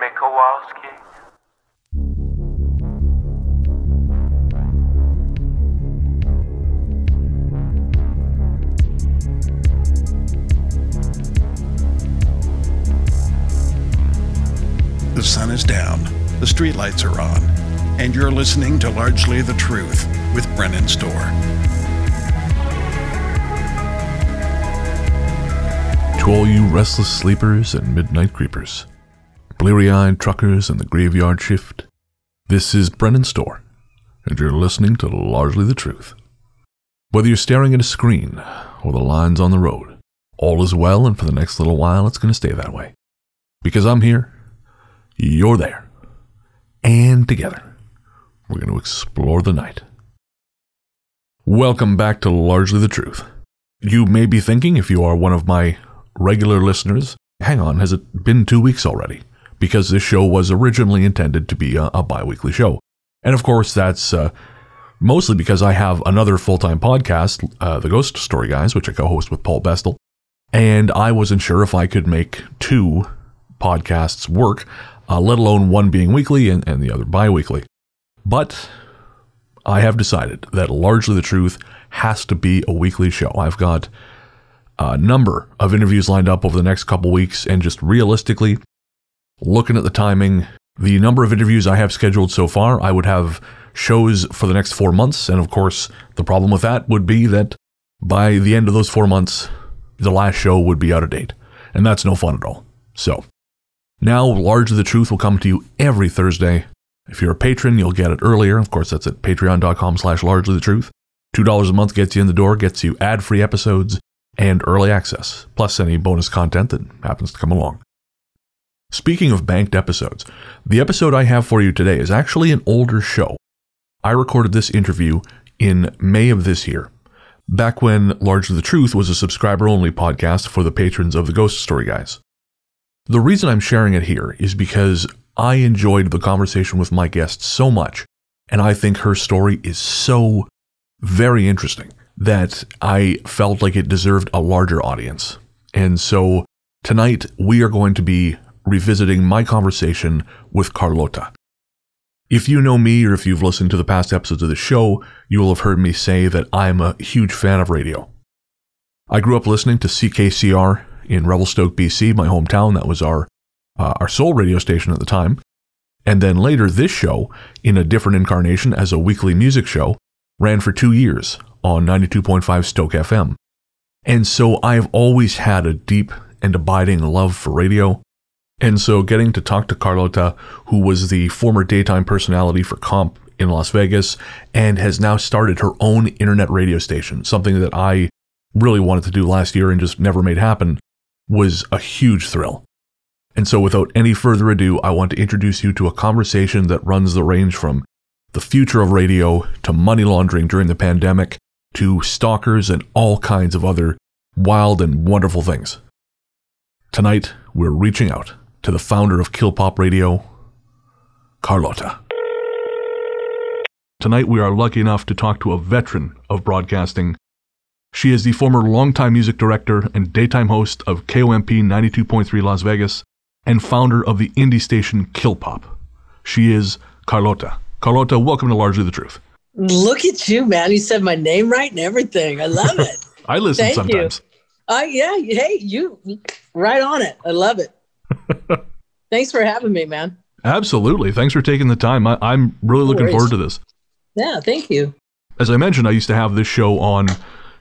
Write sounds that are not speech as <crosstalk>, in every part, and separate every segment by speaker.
Speaker 1: Jimmy Kowalski.
Speaker 2: The sun is down, the streetlights are on, and you're listening to Largely the Truth with Brennan Storr.
Speaker 3: To all you restless sleepers and midnight creepers, bleary eyed truckers and the graveyard shift, this is Brennan Storr, and you're listening to Largely the Truth. Whether you're staring at a screen or the lines on the road, all is well, and for the next little while, it's going to stay that way. Because I'm here, you're there, and together, we're going to explore the night. Welcome back to Largely the Truth. You may be thinking, if you are one of my regular listeners, hang on, has it been two weeks already? Because this show was originally intended to be a, a bi weekly show. And of course, that's uh, mostly because I have another full time podcast, uh, The Ghost Story Guys, which I co host with Paul Bestel. And I wasn't sure if I could make two podcasts work, uh, let alone one being weekly and, and the other bi weekly. But I have decided that largely the truth has to be a weekly show. I've got a number of interviews lined up over the next couple weeks, and just realistically, looking at the timing, the number of interviews I have scheduled so far, I would have shows for the next four months. And of course, the problem with that would be that by the end of those four months, the last show would be out of date. And that's no fun at all. So now, Largely the Truth will come to you every Thursday. If you're a patron, you'll get it earlier. Of course, that's at patreon.com slash largely the truth. $2 a month gets you in the door, gets you ad free episodes and early access, plus any bonus content that happens to come along. Speaking of banked episodes, the episode I have for you today is actually an older show. I recorded this interview in May of this year, back when Largely the Truth was a subscriber only podcast for the patrons of the Ghost Story Guys. The reason I'm sharing it here is because I enjoyed the conversation with my guest so much, and I think her story is so very interesting that I felt like it deserved a larger audience. And so tonight we are going to be revisiting my conversation with Carlota. If you know me or if you've listened to the past episodes of the show, you will have heard me say that I'm a huge fan of radio. I grew up listening to CKCR in Revelstoke, BC, my hometown. That was our uh, our sole radio station at the time. And then later, this show, in a different incarnation as a weekly music show, ran for two years on 92.5 Stoke FM. And so I've always had a deep and abiding love for radio. And so getting to talk to Carlota, who was the former daytime personality for Comp in Las Vegas and has now started her own internet radio station, something that I really wanted to do last year and just never made happen, was a huge thrill. And so, without any further ado, I want to introduce you to a conversation that runs the range from the future of radio to money laundering during the pandemic to stalkers and all kinds of other wild and wonderful things. Tonight, we're reaching out to the founder of Kill Pop Radio, Carlota. Tonight, we are lucky enough to talk to a veteran of broadcasting. She is the former longtime music director and daytime host of KOMP 92.3 Las Vegas and founder of the indie station Kill Pop. She is Carlota. Carlota, welcome to Largely the Truth.
Speaker 4: Look at you, man. You said my name right and everything. I love it. <laughs>
Speaker 3: I listen
Speaker 4: Thank
Speaker 3: sometimes.
Speaker 4: You. Uh, yeah. Hey, you right on it. I love it. <laughs> Thanks for having me, man.
Speaker 3: Absolutely. Thanks for taking the time. I, am really looking
Speaker 4: worries.
Speaker 3: forward to this.
Speaker 4: Yeah, thank you.
Speaker 3: As I mentioned, I used to have this show on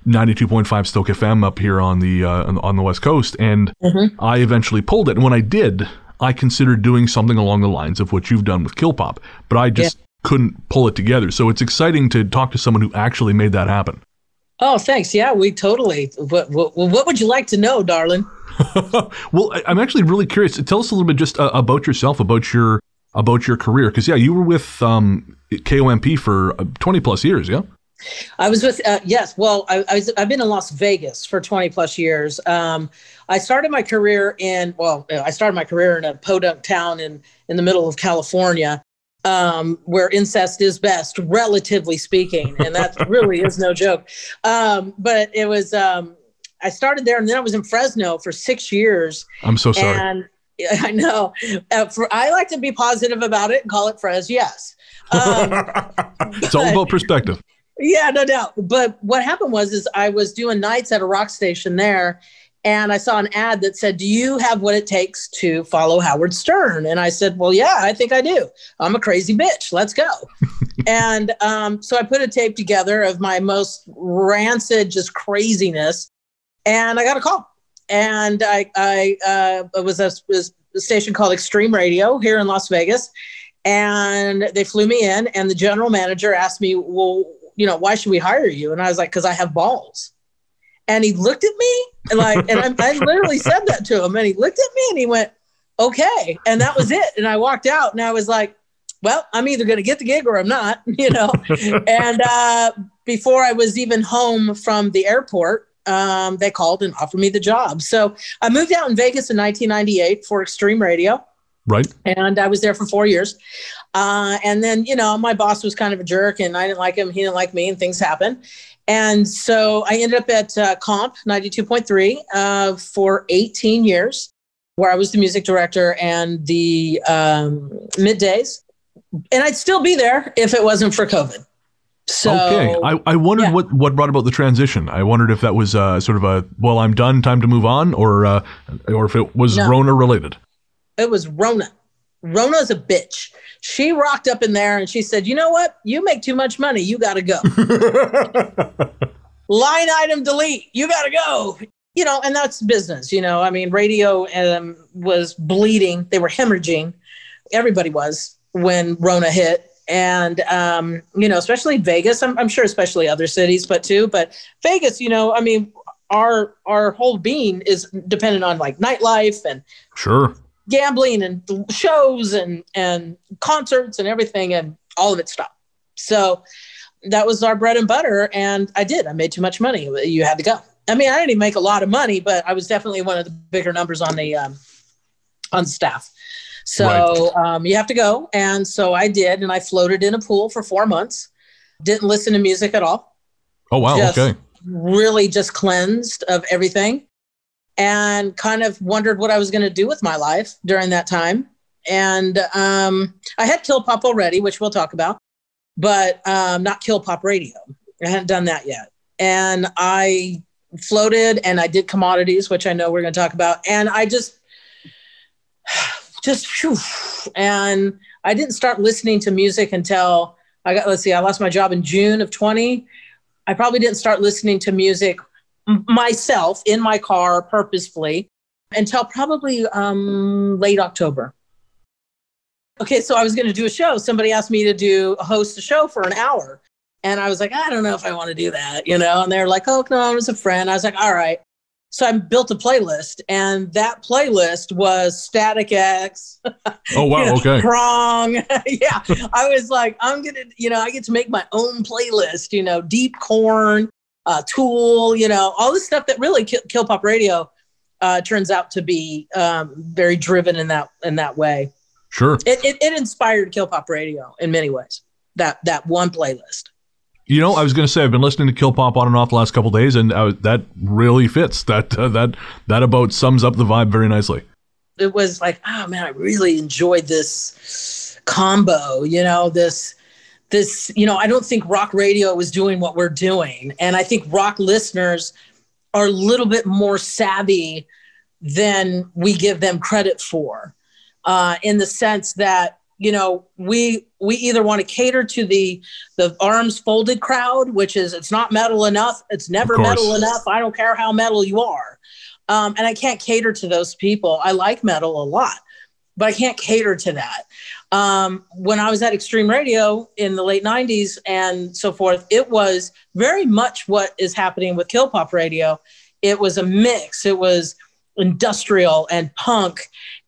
Speaker 3: 92.5 Stoke FM up here on the uh, on the West Coast, and
Speaker 4: Mm-hmm.
Speaker 3: I eventually pulled it. And when I did, I considered doing something along the lines of what you've done with Kill Pop, but I just couldn't pull it together. So it's exciting to talk to someone who actually made that happen.
Speaker 4: Oh, thanks. Yeah, we totally. What, what, what would you like to know, darling? <laughs>
Speaker 3: well, I'm actually really curious. Tell us a little bit just uh, about yourself, about your about your career, because yeah, you were with um, KOMP for uh, 20 plus years, yeah.
Speaker 4: I was with uh, yes. Well, I, I was, I've been in Las Vegas for 20 plus years. Um, I started my career in well, I started my career in a podunk town in in the middle of California, um, where incest is best, relatively speaking, and that really is no joke. Um, but it was um, I started there, and then I was in Fresno for six years.
Speaker 3: I'm so sorry.
Speaker 4: And <laughs> I know. Uh, for, I like to be positive about it and call it Frez. Yes. Um, <laughs>
Speaker 3: it's all about perspective.
Speaker 4: Yeah, no doubt. But what happened was, is I was doing nights at a rock station there, and I saw an ad that said, "Do you have what it takes to follow Howard Stern?" And I said, "Well, yeah, I think I do. I'm a crazy bitch. Let's go." <laughs> and um, so I put a tape together of my most rancid, just craziness, and I got a call. And I, I uh, was a, was a station called Extreme Radio here in Las Vegas, and they flew me in. And the general manager asked me, "Well, you know, why should we hire you?" And I was like, "Because I have balls." And he looked at me and like, and I, I literally said that to him, and he looked at me and he went, "Okay," and that was it. And I walked out, and I was like, "Well, I'm either going to get the gig or I'm not," <laughs> you know. and uh, before I was even home from the airport, um, they called and offered me the job. So I moved out in Vegas in 1998 for Extreme Radio.
Speaker 3: Right.
Speaker 4: And I was there for four years. Uh, and then, you know, my boss was kind of a jerk and I didn't like him. He didn't like me and things happened. And so I ended up at uh, Comp 92.3 uh, for 18 years, where I was the music director and the um, middays. And I'd still be there if it wasn't for COVID. So,
Speaker 3: okay, I, I wondered yeah. what, what brought about the transition. I wondered if that was uh, sort of a well, I'm done, time to move on, or uh, or if it was no. Rona related.
Speaker 4: It was Rona. Rona's a bitch. She rocked up in there and she said, "You know what? You make too much money. You got to go." <laughs> Line item delete. You got to go. You know, and that's business. You know, I mean, radio um, was bleeding. They were hemorrhaging. Everybody was when Rona hit and um, you know, especially Vegas. I'm, I'm, sure, especially other cities, but too. But Vegas, you know, I mean, our our whole being is dependent on like nightlife and
Speaker 3: sure
Speaker 4: gambling and shows and and concerts and everything, and all of it stopped. So that was our bread and butter, and I did. I made too much money. You had to go. I mean, I didn't even make a lot of money, but I was definitely one of the bigger numbers on the um, on staff. So right. um, you have to go. And so I did. And I floated in a pool for four months, didn't listen to music at all.
Speaker 3: Oh, wow.
Speaker 4: Just
Speaker 3: okay.
Speaker 4: Really just cleansed of everything and kind of wondered what I was going to do with my life during that time. And um, I had Kill Pop already, which we'll talk about, but um, not Kill Pop Radio. I hadn't done that yet. And I floated and I did commodities, which I know we're going to talk about. And I just, <sighs> just whew, and I didn't start listening to music until I got let's see I lost my job in June of 20 I probably didn't start listening to music myself in my car purposefully until probably um, late October okay so I was going to do a show somebody asked me to do host a show for an hour and I was like I don't know if I want to do that you know and they're like oh no I was a friend I was like all right so I built a playlist, and that playlist was Static X. <laughs>
Speaker 3: Oh wow!
Speaker 4: you know,
Speaker 3: okay.
Speaker 4: Prong. <laughs> yeah, I was like, I'm gonna, you know, I get to make my own playlist. You know, Deep Korn, uh, Tool. You know, all this stuff that really Kill, Kill Pop Radio uh, turns out to be um, very driven in that in that way.
Speaker 3: Sure.
Speaker 4: It, it, it inspired Kill Pop Radio in many ways. That that one playlist.
Speaker 3: You know, I was going to say I've been listening to Kill Pop on and off the last couple days, and that really fits. That uh, that that about sums up the vibe very nicely.
Speaker 4: It was like, oh man, I really enjoyed this combo. You know, this this. You know, I don't think rock radio was doing what we're doing, and I think rock listeners are a little bit more savvy than we give them credit for, uh, in the sense that you know we we either want to cater to the the arms folded crowd which is it's not metal enough. It's never metal enough. I don't care how metal you are. Um, and i can't cater to those people. I like metal a lot but i can't cater to that um, when i was at extreme radio in the late 90s and so forth it was very much what is happening with kill pop radio. It was a mix. It was industrial and punk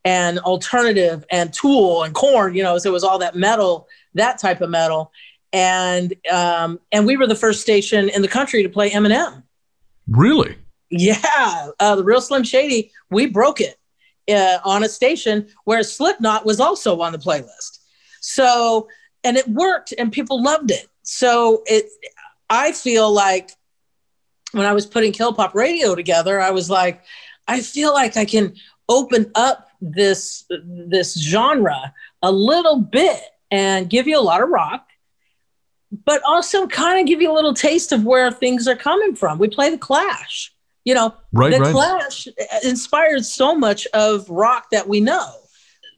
Speaker 4: and alternative and tool and Korn, you know so it was all that metal that type of metal. And um, and we were the first station in the country to play eminem.
Speaker 3: Really?
Speaker 4: Yeah. Uh, the real slim shady we broke it uh, on a station where slipknot was also on the playlist. So and it worked and people loved it. So it i feel like when i was putting kill pop radio together i was like i feel like i can open up this this genre a little bit and give you a lot of rock but also kind of give you a little taste of where things are coming from. We play the clash you know
Speaker 3: Right,
Speaker 4: the
Speaker 3: right.
Speaker 4: clash inspired so much of rock that we know.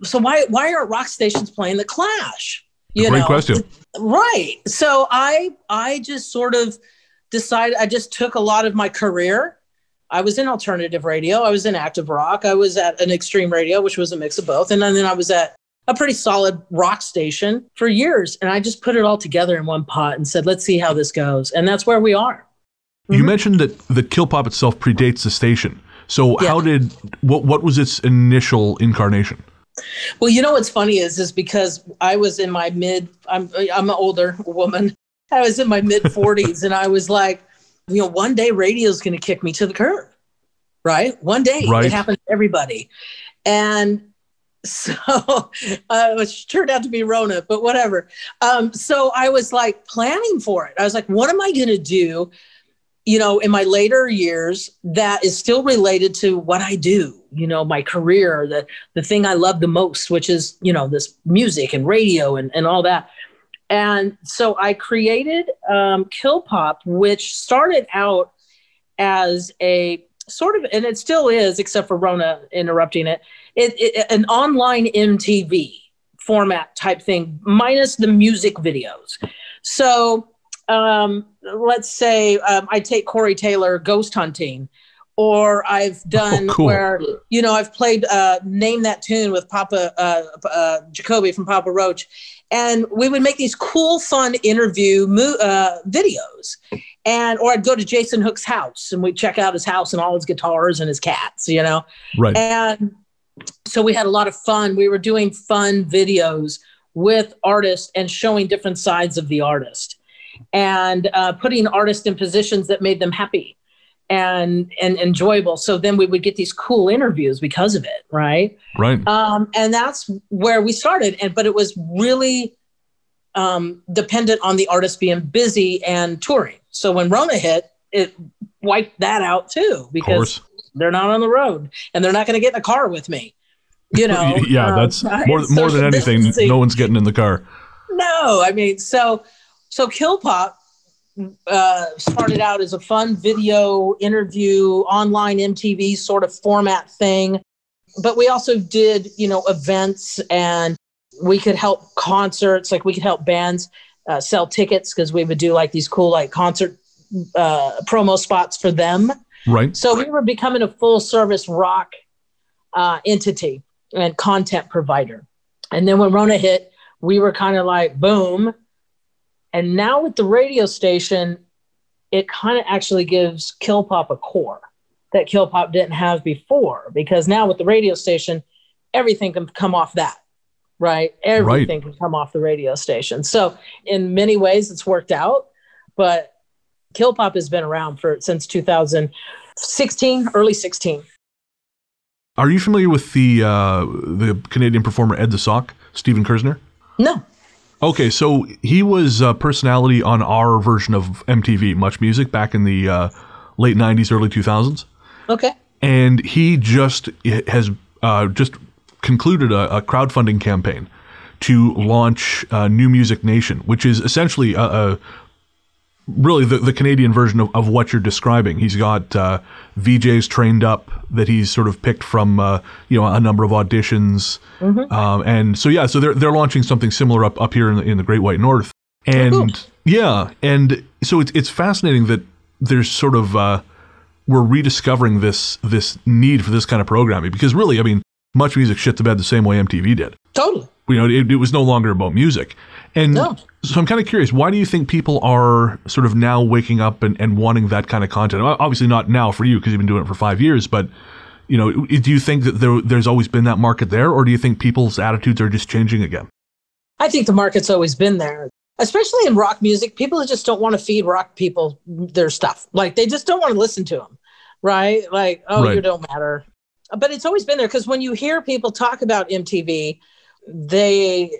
Speaker 4: So why why aren't rock stations playing the clash? You
Speaker 3: Great
Speaker 4: know?
Speaker 3: question.
Speaker 4: right. So i i just sort of decided i just took a lot of my career. I was in alternative radio. I was in active rock. I was at an extreme radio which was a mix of both. And then, then i was at a pretty solid rock station for years. And i just put it all together in one pot and said let's see how this goes. And that's where we are
Speaker 3: You
Speaker 4: Mhm.
Speaker 3: mentioned that the Kill Pop itself predates the station. So
Speaker 4: Yeah.
Speaker 3: how did what what was its initial incarnation?
Speaker 4: Well, you know what's funny is is because I was in my mid I'm I'm an older woman. I was in my mid <laughs> 40s and I was like, you know, one day radio's going to kick me to the curb. Right? One day
Speaker 3: Right.
Speaker 4: it happened to everybody. And so <laughs> uh, which turned out to be Rona, but whatever. Um, so I was like planning for it. I was like, what am I going to do? You know, in my later years, that is still related to what I do. You know, my career, the the thing I love the most, which is you know this music and radio and and all that. And so I created um, Kill Pop, which started out as a sort of, and it still is, except for Rona interrupting it, it, it an online MTV format type thing, minus the music videos. So um, let's say um, I take Corey Taylor ghost hunting, or I've done
Speaker 3: cool.
Speaker 4: where you know I've played uh, name that tune with Papa uh, uh, Jacoby from Papa Roach, and we would make these cool, fun interview mo- uh, videos. And or I'd go to Jason Hook's house and we'd check out his house and all his guitars and his cats, you know.
Speaker 3: Right.
Speaker 4: And so we had a lot of fun. We were doing fun videos with artists and showing different sides of the artist and uh, putting artists in positions that made them happy and and enjoyable. So then we would get these cool interviews because of it, right?
Speaker 3: Right.
Speaker 4: Um, and that's where we started. And but it was really um, dependent on the artist being busy and touring. So when Rona hit, it wiped that out too because they're not on the road and they're not going to get in a car with me. You know, <laughs>
Speaker 3: yeah,
Speaker 4: um,
Speaker 3: that's more <laughs> more than anything.
Speaker 4: distancing.
Speaker 3: No one's getting in the car.
Speaker 4: No, I mean, so so Kill Pop uh, started out as a fun video interview, online MTV sort of format thing, but we also did you know events and we could help concerts, like we could help bands uh, sell tickets because we would do like these cool like concert uh, promo spots for them.
Speaker 3: Right.
Speaker 4: So we were becoming a full service rock uh, entity and content provider. And then when Rona hit, we were kind of like, boom. And now with the radio station, it kind of actually gives Kill Pop a core that Kill Pop didn't have before. Because now with the radio station, everything can come off that, right? Everything can come off the radio station. So in many ways, it's worked out. But Kill Pop has been around for since 2016, early 16.
Speaker 3: Are you familiar with the uh, the Canadian performer Ed the Sock, Steven Kerzner?
Speaker 4: No,
Speaker 3: Okay, so he was a personality on our version of MTV, Much Music, back in the uh, late '90s, early 2000s,
Speaker 4: okay,
Speaker 3: and he just has uh, just concluded a, a crowdfunding campaign to launch uh, New Music Nation, which is essentially a, a really the, the Canadian version of, of what you're describing. He's got uh, VJs trained up that he's sort of picked from uh, you know a number of auditions, um, and so yeah, so they're they're launching something similar up up here in the, in the Great White North, and
Speaker 4: cool.
Speaker 3: yeah, and so it's it's fascinating that there's sort of uh, we're rediscovering this this need for this kind of programming because really, I mean, much music shit the bed the same way MTV did
Speaker 4: totally.
Speaker 3: you know, it, it was no longer about music. And
Speaker 4: No.
Speaker 3: so I'm kind of curious, why do you think people are sort of now waking up and, and wanting that kind of content? Obviously not now for you because you've been doing it for five years, but you know, do you think that there, there's always been that market there, or do you think people's attitudes are just changing again?
Speaker 4: I think the market's always been there, especially in rock music. People just don't want to feed rock people their stuff. Like they just don't want to listen to them, right? Like, oh,
Speaker 3: Right.
Speaker 4: you don't matter. But it's always been there because when you hear people talk about MTV, they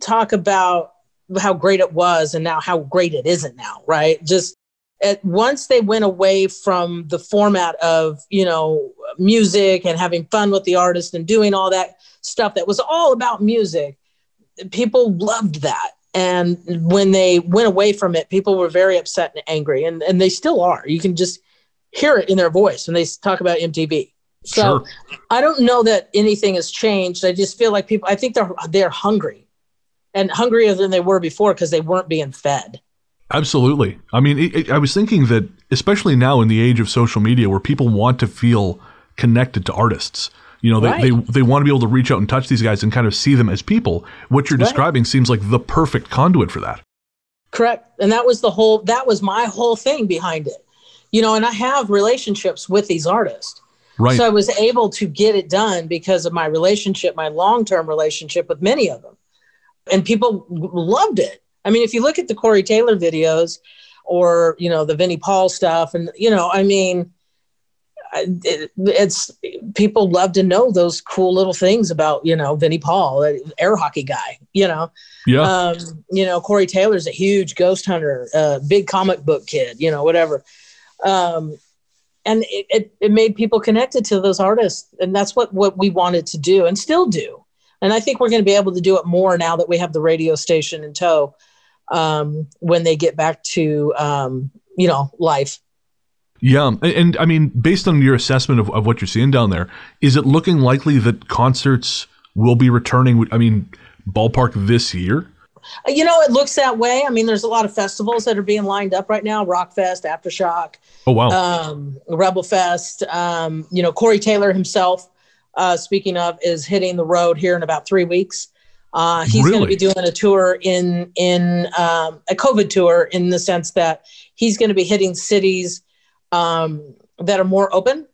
Speaker 4: talk about how great it was and now how great it isn't now, right? Just at once they went away from the format of you know music and having fun with the artist and doing all that stuff that was all about music. People loved that. And when they went away from it, people were very upset and angry, and, and they still are. You can just hear it in their voice when they talk about MTV. So
Speaker 3: Sure.
Speaker 4: I don't know that anything has changed. I just feel like people. I think they're they're hungry, and hungrier than they were before because they weren't being fed.
Speaker 3: Absolutely. I mean, it, it- I was thinking that, especially now in the age of social media, where people want to feel connected to artists, you know, they,
Speaker 4: Right.
Speaker 3: they, they want to be able to reach out and touch these guys and kind of see them as people. What you're
Speaker 4: Right.
Speaker 3: describing seems like the perfect conduit for that.
Speaker 4: Correct. And that was the whole, that was my whole thing behind it. You know, and I have relationships with these artists.
Speaker 3: Right.
Speaker 4: So I was able to get it done because of my relationship, my long term relationship with many of them. And people loved it. I mean, if you look at the Corey Taylor videos or, you know, the Vinnie Paul stuff, and, you know, I mean, it, it's people love to know those cool little things about, you know, Vinnie Paul, air hockey guy, you know
Speaker 3: yeah.
Speaker 4: um, you know, Corey Taylor's a huge ghost hunter, uh, big comic book kid, you know, whatever. Um, and it, it, it made people connected to those artists. And that's what, what we wanted to do and still do. And I think we're going to be able to do it more now that we have the radio station in tow um, when they get back to, um, you know, life.
Speaker 3: yeah. And, and I mean, based on your assessment of, of what you're seeing down there, is it looking likely that concerts will be returning? I mean, ballpark this year?
Speaker 4: You know, it looks that way. I mean, there's a lot of festivals that are being lined up right now Rockfest, Aftershock.
Speaker 3: Oh, wow.
Speaker 4: um, Rebel Fest. Um, you know, Corey Taylor himself, uh, speaking of, is hitting the road here in about three weeks. Uh, he's going to be doing a tour in in um, a COVID tour in the sense that he's going to be hitting cities um, that are more open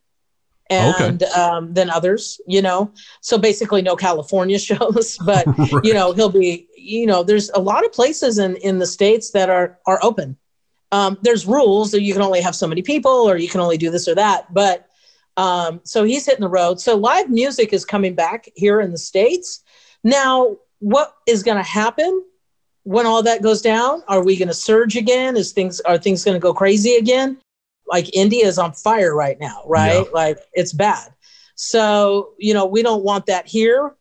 Speaker 4: and um, than others. You know, so basically no California <laughs> shows, but <laughs>
Speaker 3: Right.
Speaker 4: you know he'll be you know there's a lot of places in in the states that are are open um, there's rules that you can only have so many people or you can only do this or that but um, so he's hitting the road. So live music is coming back here in the states. Now what is going to happen when all that goes down? Are we going to surge again? Is things are things going to go crazy again? Like india is on fire right now right?
Speaker 3: Yeah.
Speaker 4: like it's bad. So you know we don't want that here.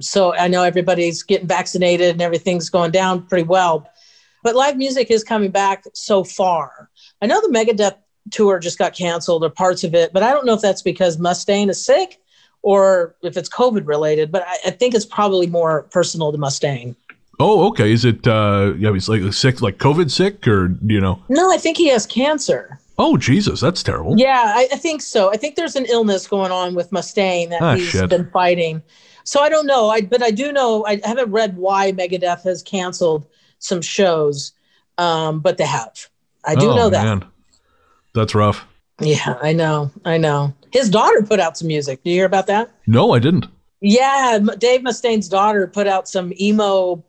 Speaker 4: So I know everybody's getting vaccinated and everything's going down pretty well. But live music is coming back so far. I know the Megadeth tour just got canceled or parts of it, but I don't know if that's because Mustaine is sick or if it's COVID related. But I, I think it's probably more personal to Mustaine.
Speaker 3: Oh, okay. Is it, uh, yeah, he's like sick, like COVID sick, or, you know?
Speaker 4: No, I think he has cancer.
Speaker 3: Oh, Jesus, that's terrible.
Speaker 4: Yeah, I, I think so. I think there's an illness going on with Mustaine that
Speaker 3: Ah,
Speaker 4: he's
Speaker 3: shit.
Speaker 4: been fighting. So I don't know. I but I do know. I haven't read why Megadeth has canceled some shows, um, but they have. I do
Speaker 3: Oh,
Speaker 4: know that.
Speaker 3: Man. That's rough.
Speaker 4: Yeah, I know. I know. His daughter put out some music. Do you hear about that?
Speaker 3: No, I didn't.
Speaker 4: Yeah, Dave Mustaine's daughter put out some emo,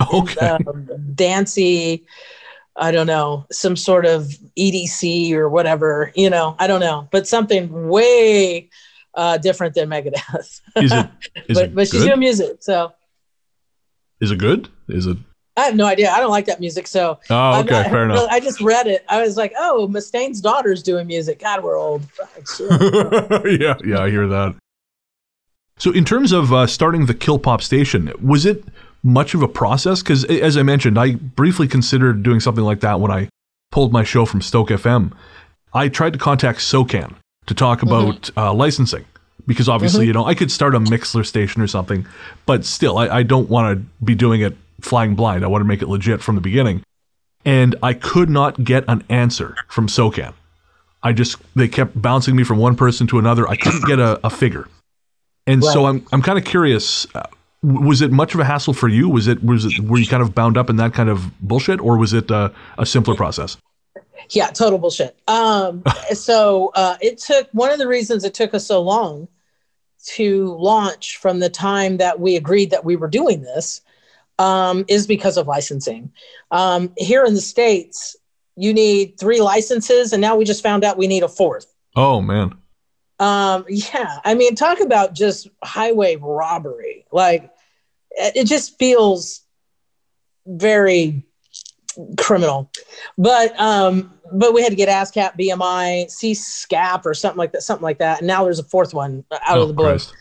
Speaker 4: <laughs>
Speaker 3: Okay.
Speaker 4: um, dancey. I don't know, some sort of EDC or whatever. You know, I don't know, but something way uh, different than Megadeth.
Speaker 3: is it, <laughs> is
Speaker 4: but
Speaker 3: it
Speaker 4: but she's doing music, so
Speaker 3: Is it good? Is it?
Speaker 4: I have no idea. I don't like that music, so
Speaker 3: Oh, okay,
Speaker 4: not-
Speaker 3: fair enough.
Speaker 4: I just read it. I was like, oh, Mustaine's daughter's doing music. God, we're <laughs> old.
Speaker 3: Yeah, yeah, I hear that. So, in terms of uh, starting the Kill Pop station, was it much of a process? Because, as I mentioned, I briefly considered doing something like that when I pulled my show from Stoke FM. I tried to contact SOCAN to talk about uh, licensing because obviously, you know, I could start a Mixlr station or something, but still, I, I don't want to be doing it flying blind. I wanted to make it legit from the beginning. And I could not get an answer from SOCAN. I just they kept bouncing me from one person to another. I couldn't get a, a figure, and so I'm I'm kind of curious. Uh, was it much of a hassle for you? Was it was it were you kind of bound up in that kind of bullshit, or was it uh, a simpler process?
Speaker 4: Yeah, total bullshit. Um, <laughs> so uh, it took one of the reasons it took us so long to launch from the time that we agreed that we were doing this um, is because of licensing. Um, here in the states, you need three licenses, and now we just found out we need a fourth.
Speaker 3: Oh man,
Speaker 4: Um, yeah, I mean, talk about just highway robbery. Like, it just feels very criminal. But um, but we had to get ASCAP, BMI, SESAC, or something like that, something like that. And now there's a fourth one out
Speaker 3: Oh,
Speaker 4: of the blue.
Speaker 3: Christ.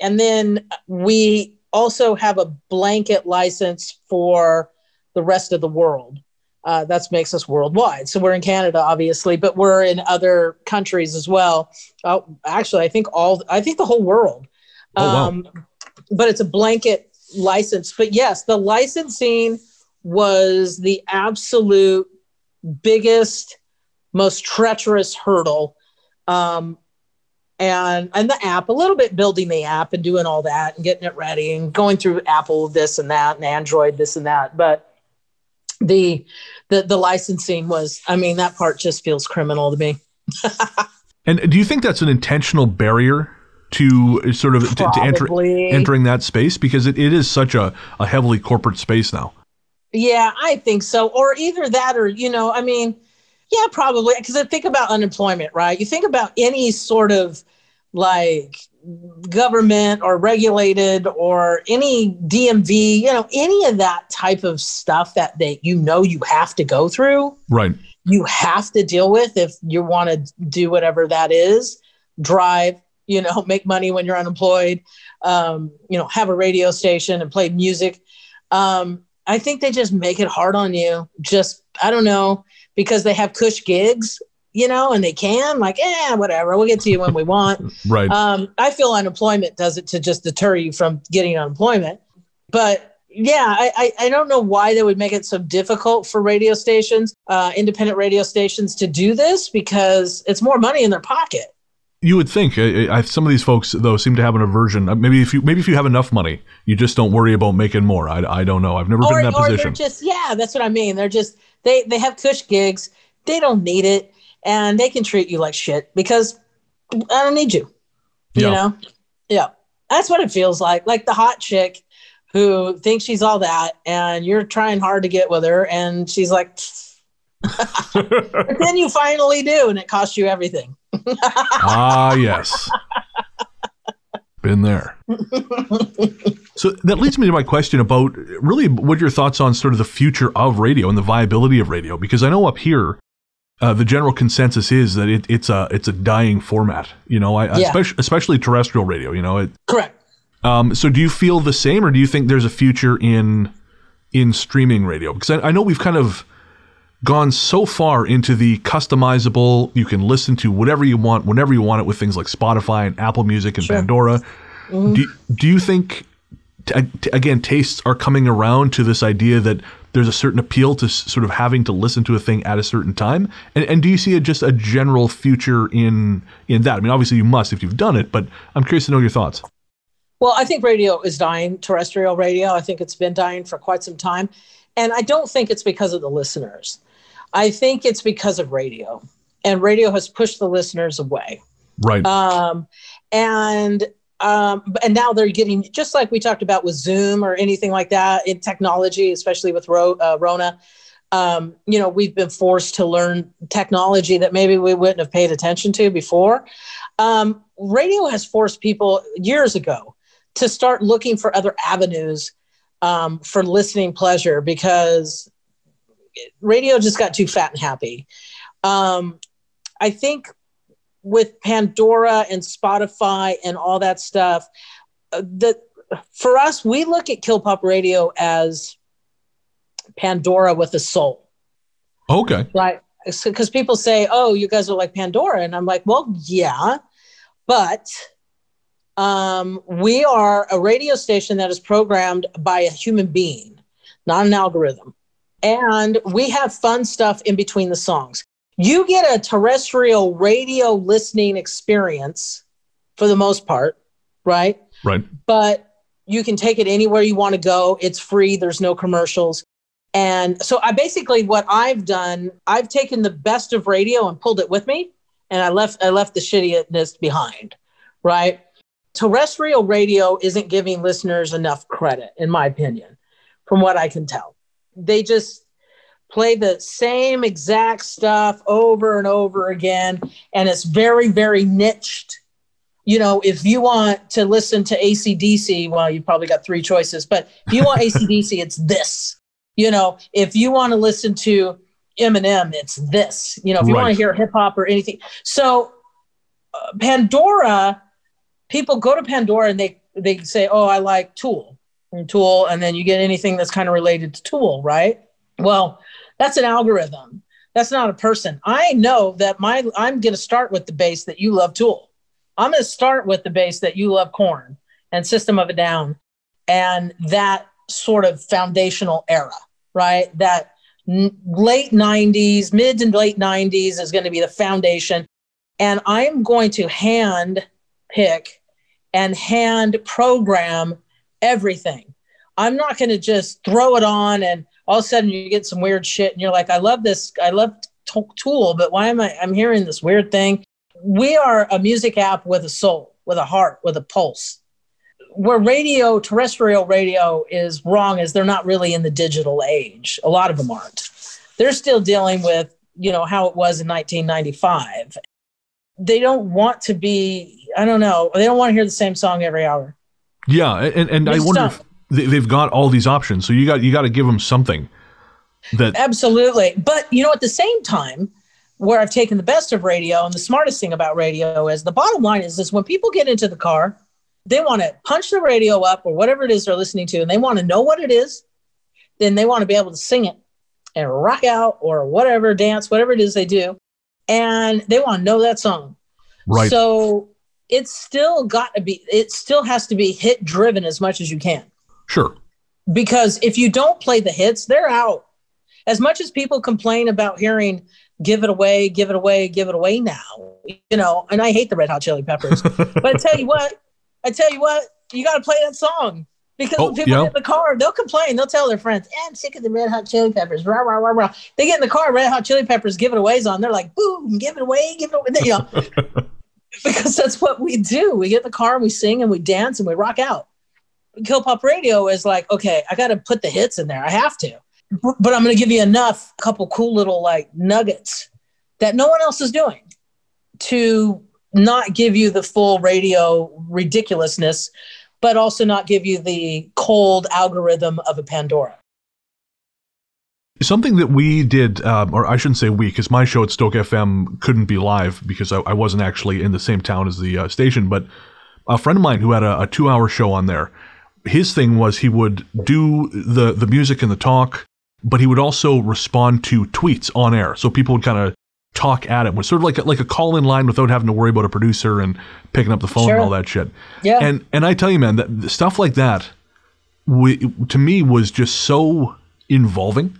Speaker 4: And then we also have a blanket license for the rest of the world. Uh, that makes us worldwide. So we're in Canada, obviously, but we're in other countries as well. Uh, actually, I think all, I think the whole world. Um,
Speaker 3: Oh, wow.
Speaker 4: but it's a blanket license. But yes, the licensing was the absolute biggest, most treacherous hurdle. Um, and and the app, a little bit building the app and doing all that and getting it ready and going through Apple this and that and Android this and that. But the the the licensing was, I mean, that part just feels criminal to me. <laughs>
Speaker 3: And do you think that's an intentional barrier to sort of to, to enter, entering that space because it, it is such a, a heavily corporate space now?
Speaker 4: Yeah, I think so. Or either that, or, you know, I mean, yeah, probably. Because I think about unemployment, right? You think about any sort of like government or regulated or any DMV, you know, any of that type of stuff that they, you know, you have to go through,
Speaker 3: Right.
Speaker 4: you have to deal with if you want to do whatever that is, drive, you know, <laughs> make money when you're unemployed, um, you know, have a radio station and play music. Um, I think they just make it hard on you. Just, I don't know, because they have cush gigs, you know, and they can, like, eh, whatever, we'll get to you when we want. <laughs>
Speaker 3: Right.
Speaker 4: Um, I feel unemployment does it to just deter you from getting unemployment. But yeah, I, I, I don't know why they would make it so difficult for radio stations, uh, independent radio stations to do this because it's more money in their pocket.
Speaker 3: you would think I, I, some of these folks though seem to have an aversion. uh, Maybe if you maybe if you have enough money, you just don't worry about making more. I, I don't know. I've never been in that
Speaker 4: or
Speaker 3: position.
Speaker 4: just, yeah, that's what I mean. They're just, they, they have cush gigs. They don't need it and they can treat you like shit because I don't need you. You
Speaker 3: Yeah.
Speaker 4: know? Yeah. That's what it feels like. Like the hot chick who thinks she's all that and you're trying hard to get with her and she's like, <laughs> but then you finally do and it costs you everything. <laughs>
Speaker 3: ah, yes. Been there. so that leads me to my question about really what your thoughts on sort of the future of radio and the viability of radio? Because I know up here, uh, the general consensus is that it, it's a it's a dying format. You know, I,
Speaker 4: Yeah.
Speaker 3: especially especially terrestrial radio. You know, it,
Speaker 4: Correct.
Speaker 3: Um, so do you feel the same, or do you think there's a future in in streaming radio? Because I, I know we've kind of gone so far into the customizable. You can listen to whatever you want, whenever you want it, with things like Spotify and Apple Music and
Speaker 4: Sure.
Speaker 3: Pandora. Do do you think t- again tastes are coming around to this idea that there's a certain appeal to s- sort of having to listen to a thing at a certain time? And, and do you see a, just a general future in in that? I mean, obviously you must if you've done it, but I'm curious to know your thoughts.
Speaker 4: Well, I think radio is dying, terrestrial radio. I think it's been dying for quite some time. And I don't think it's because of the listeners. I think it's because of radio. And radio has pushed the listeners away.
Speaker 3: Right.
Speaker 4: Um, and um, and now they're getting just like we talked about with Zoom or anything like that in technology, especially with Ro- uh, Rona. Um, you know, we've been forced to learn technology that maybe we wouldn't have paid attention to before. Um, radio has forced people years ago to start looking for other avenues um, for listening pleasure because radio just got too fat and happy. Um, I think with Pandora and Spotify and all that stuff, uh, that for us, we look at Kill Pop Radio as Pandora with a soul,
Speaker 3: Okay.
Speaker 4: right? Because people say, "Oh, you guys are like Pandora," and I'm like, "Well, yeah, but." Um, we are a radio station that is programmed by a human being, not an algorithm. And we have fun stuff in between the songs. You get a terrestrial radio listening experience for the most part, right?
Speaker 3: Right.
Speaker 4: But you can take it anywhere you want to go. It's free, there's no commercials. And so I basically what I've done, I've taken the best of radio and pulled it with me and I left I left the shittiness behind, right? Terrestrial radio isn't giving listeners enough credit in my opinion, from what I can tell. They just play the same exact stuff over and over again and it's very very niched you know, if you want to listen to ACDC, well, you probably got three choices, but if you want <laughs> ACDC, it's this. You know, if you want to listen to Eminem, it's this. You know, if you
Speaker 3: Right.
Speaker 4: want to hear hip hop or anything. So uh, Pandora, people go to Pandora and they they say, "Oh, I like Tool." And Tool and then you get anything that's kind of related to Tool, right? Well, that's an algorithm. That's not a person. I know that my I'm going to start with the base that you love Tool. I'm going to start with the base that you love Korn and System of a Down and that sort of foundational era, right? That n- late 90s, mid to late 90s is going to be the foundation. And I'm going to hand pick and hand program everything. I'm not going to just throw it on and all of a sudden you get some weird shit and you're like, I love this. I love Tool, but why am I? I'm hearing this weird thing. We are a music app with a soul, with a heart, with a pulse. Where radio, terrestrial radio is wrong is they're not really in the digital age. A lot of them aren't. They're still dealing with, you know, how it was in 1995. They don't want to be, I don't know, they don't want to hear the same song every hour.
Speaker 3: Yeah, and, and I wonder if they've got all these options. So you got you got to give them something that
Speaker 4: Absolutely. But you know, at the same time, where I've taken the best of radio and the smartest thing about radio is the bottom line is is when people get into the car, they want to punch the radio up or whatever it is they're listening to, and they want to know what it is. Then they want to be able to sing it and rock out or whatever, dance, whatever it is they do. And they want to know that song.
Speaker 3: right.
Speaker 4: So it's still got to be, it still has to be hit driven as much as you can
Speaker 3: sure.
Speaker 4: because if you don't play the hits, they're out. As much as people complain about hearing "Give It Away, Give It Away, Give It Away" now, you know, and I hate the Red Hot Chili Peppers, <laughs> but I tell you what, I tell you what, you got to play that song because
Speaker 3: Oh,
Speaker 4: when people
Speaker 3: yeah.
Speaker 4: get in the car, they'll complain, they'll tell their friends, eh, "I'm sick of the Red Hot Chili Peppers." Rah, rah, rah, rah. They get in the car, Red Hot Chili Peppers, "Give It Away's on. They're like, "Boom, give it away, give it away," you know, <laughs> <laughs> because that's what we do. We get in the car, and we sing, and we dance, and we rock out. Kill Pop Radio is like, okay, I got to put the hits in there. I have to, but I'm going to give you enough, a couple cool little like nuggets that no one else is doing to not give you the full radio ridiculousness, but also not give you the cold algorithm of a Pandora.
Speaker 3: Something that we did, um, or I shouldn't say we, because my show at Stoke FM couldn't be live because I, I wasn't actually in the same town as the uh, station. But a friend of mine who had a, a two-hour show on there, his thing was he would do the the music and the talk, but he would also respond to tweets on air. So people would kind of talk at him, was sort of like a, like a call-in line without having to worry about a producer and picking up the phone
Speaker 4: Sure.
Speaker 3: and all that shit.
Speaker 4: Yeah.
Speaker 3: And and I tell you, man, that stuff like that, we, to me, was just so involving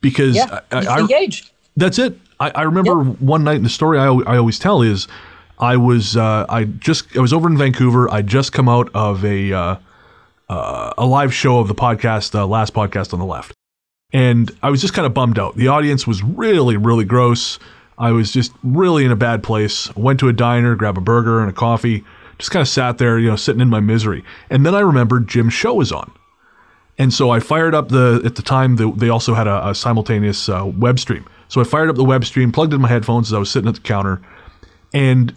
Speaker 3: because
Speaker 4: Yeah.
Speaker 3: I, I,
Speaker 4: Engaged.
Speaker 3: that's it. I, I remember one night, in the story I, I always tell is, I was uh, I just I was over in Vancouver. I just come out of a uh, uh, a live show of the podcast, uh, last podcast on the left, and I was just kind of bummed out. The audience was really really gross. I was just really in a bad place. Went to a diner, grabbed a burger and a coffee. Just kind of sat there, you know, sitting in my misery. And then I remembered Jim's show was on. And so I fired up the, at the time, the, they also had a, a simultaneous uh, web stream. So I fired up the web stream, plugged in my headphones as I was sitting at the counter, and,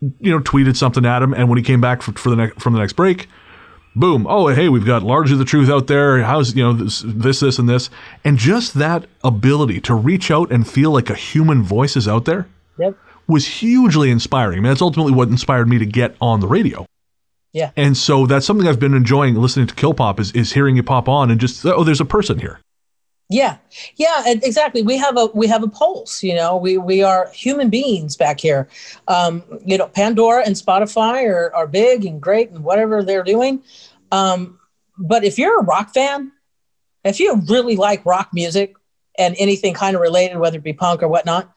Speaker 3: you know, tweeted something at him. And when he came back for, for the next, from the next break, boom, oh, hey, we've got largely the truth out there. How's, you know, this, this, this, and this. And just that ability to reach out and feel like a human voice is out there
Speaker 4: Yep.
Speaker 3: was hugely inspiring. I mean, that's ultimately what inspired me to get on the radio.
Speaker 4: Yeah.
Speaker 3: And so that's something I've been enjoying listening to Kill Pop is, is hearing you pop on and just oh there's a person here.
Speaker 4: Yeah, yeah, exactly. We have a we have a pulse. You know, we we are human beings back here. Um, you know, Pandora and Spotify are are big and great and whatever they're doing. Um, but if you're a rock fan, if you really like rock music and anything kind of related, whether it be punk or whatnot,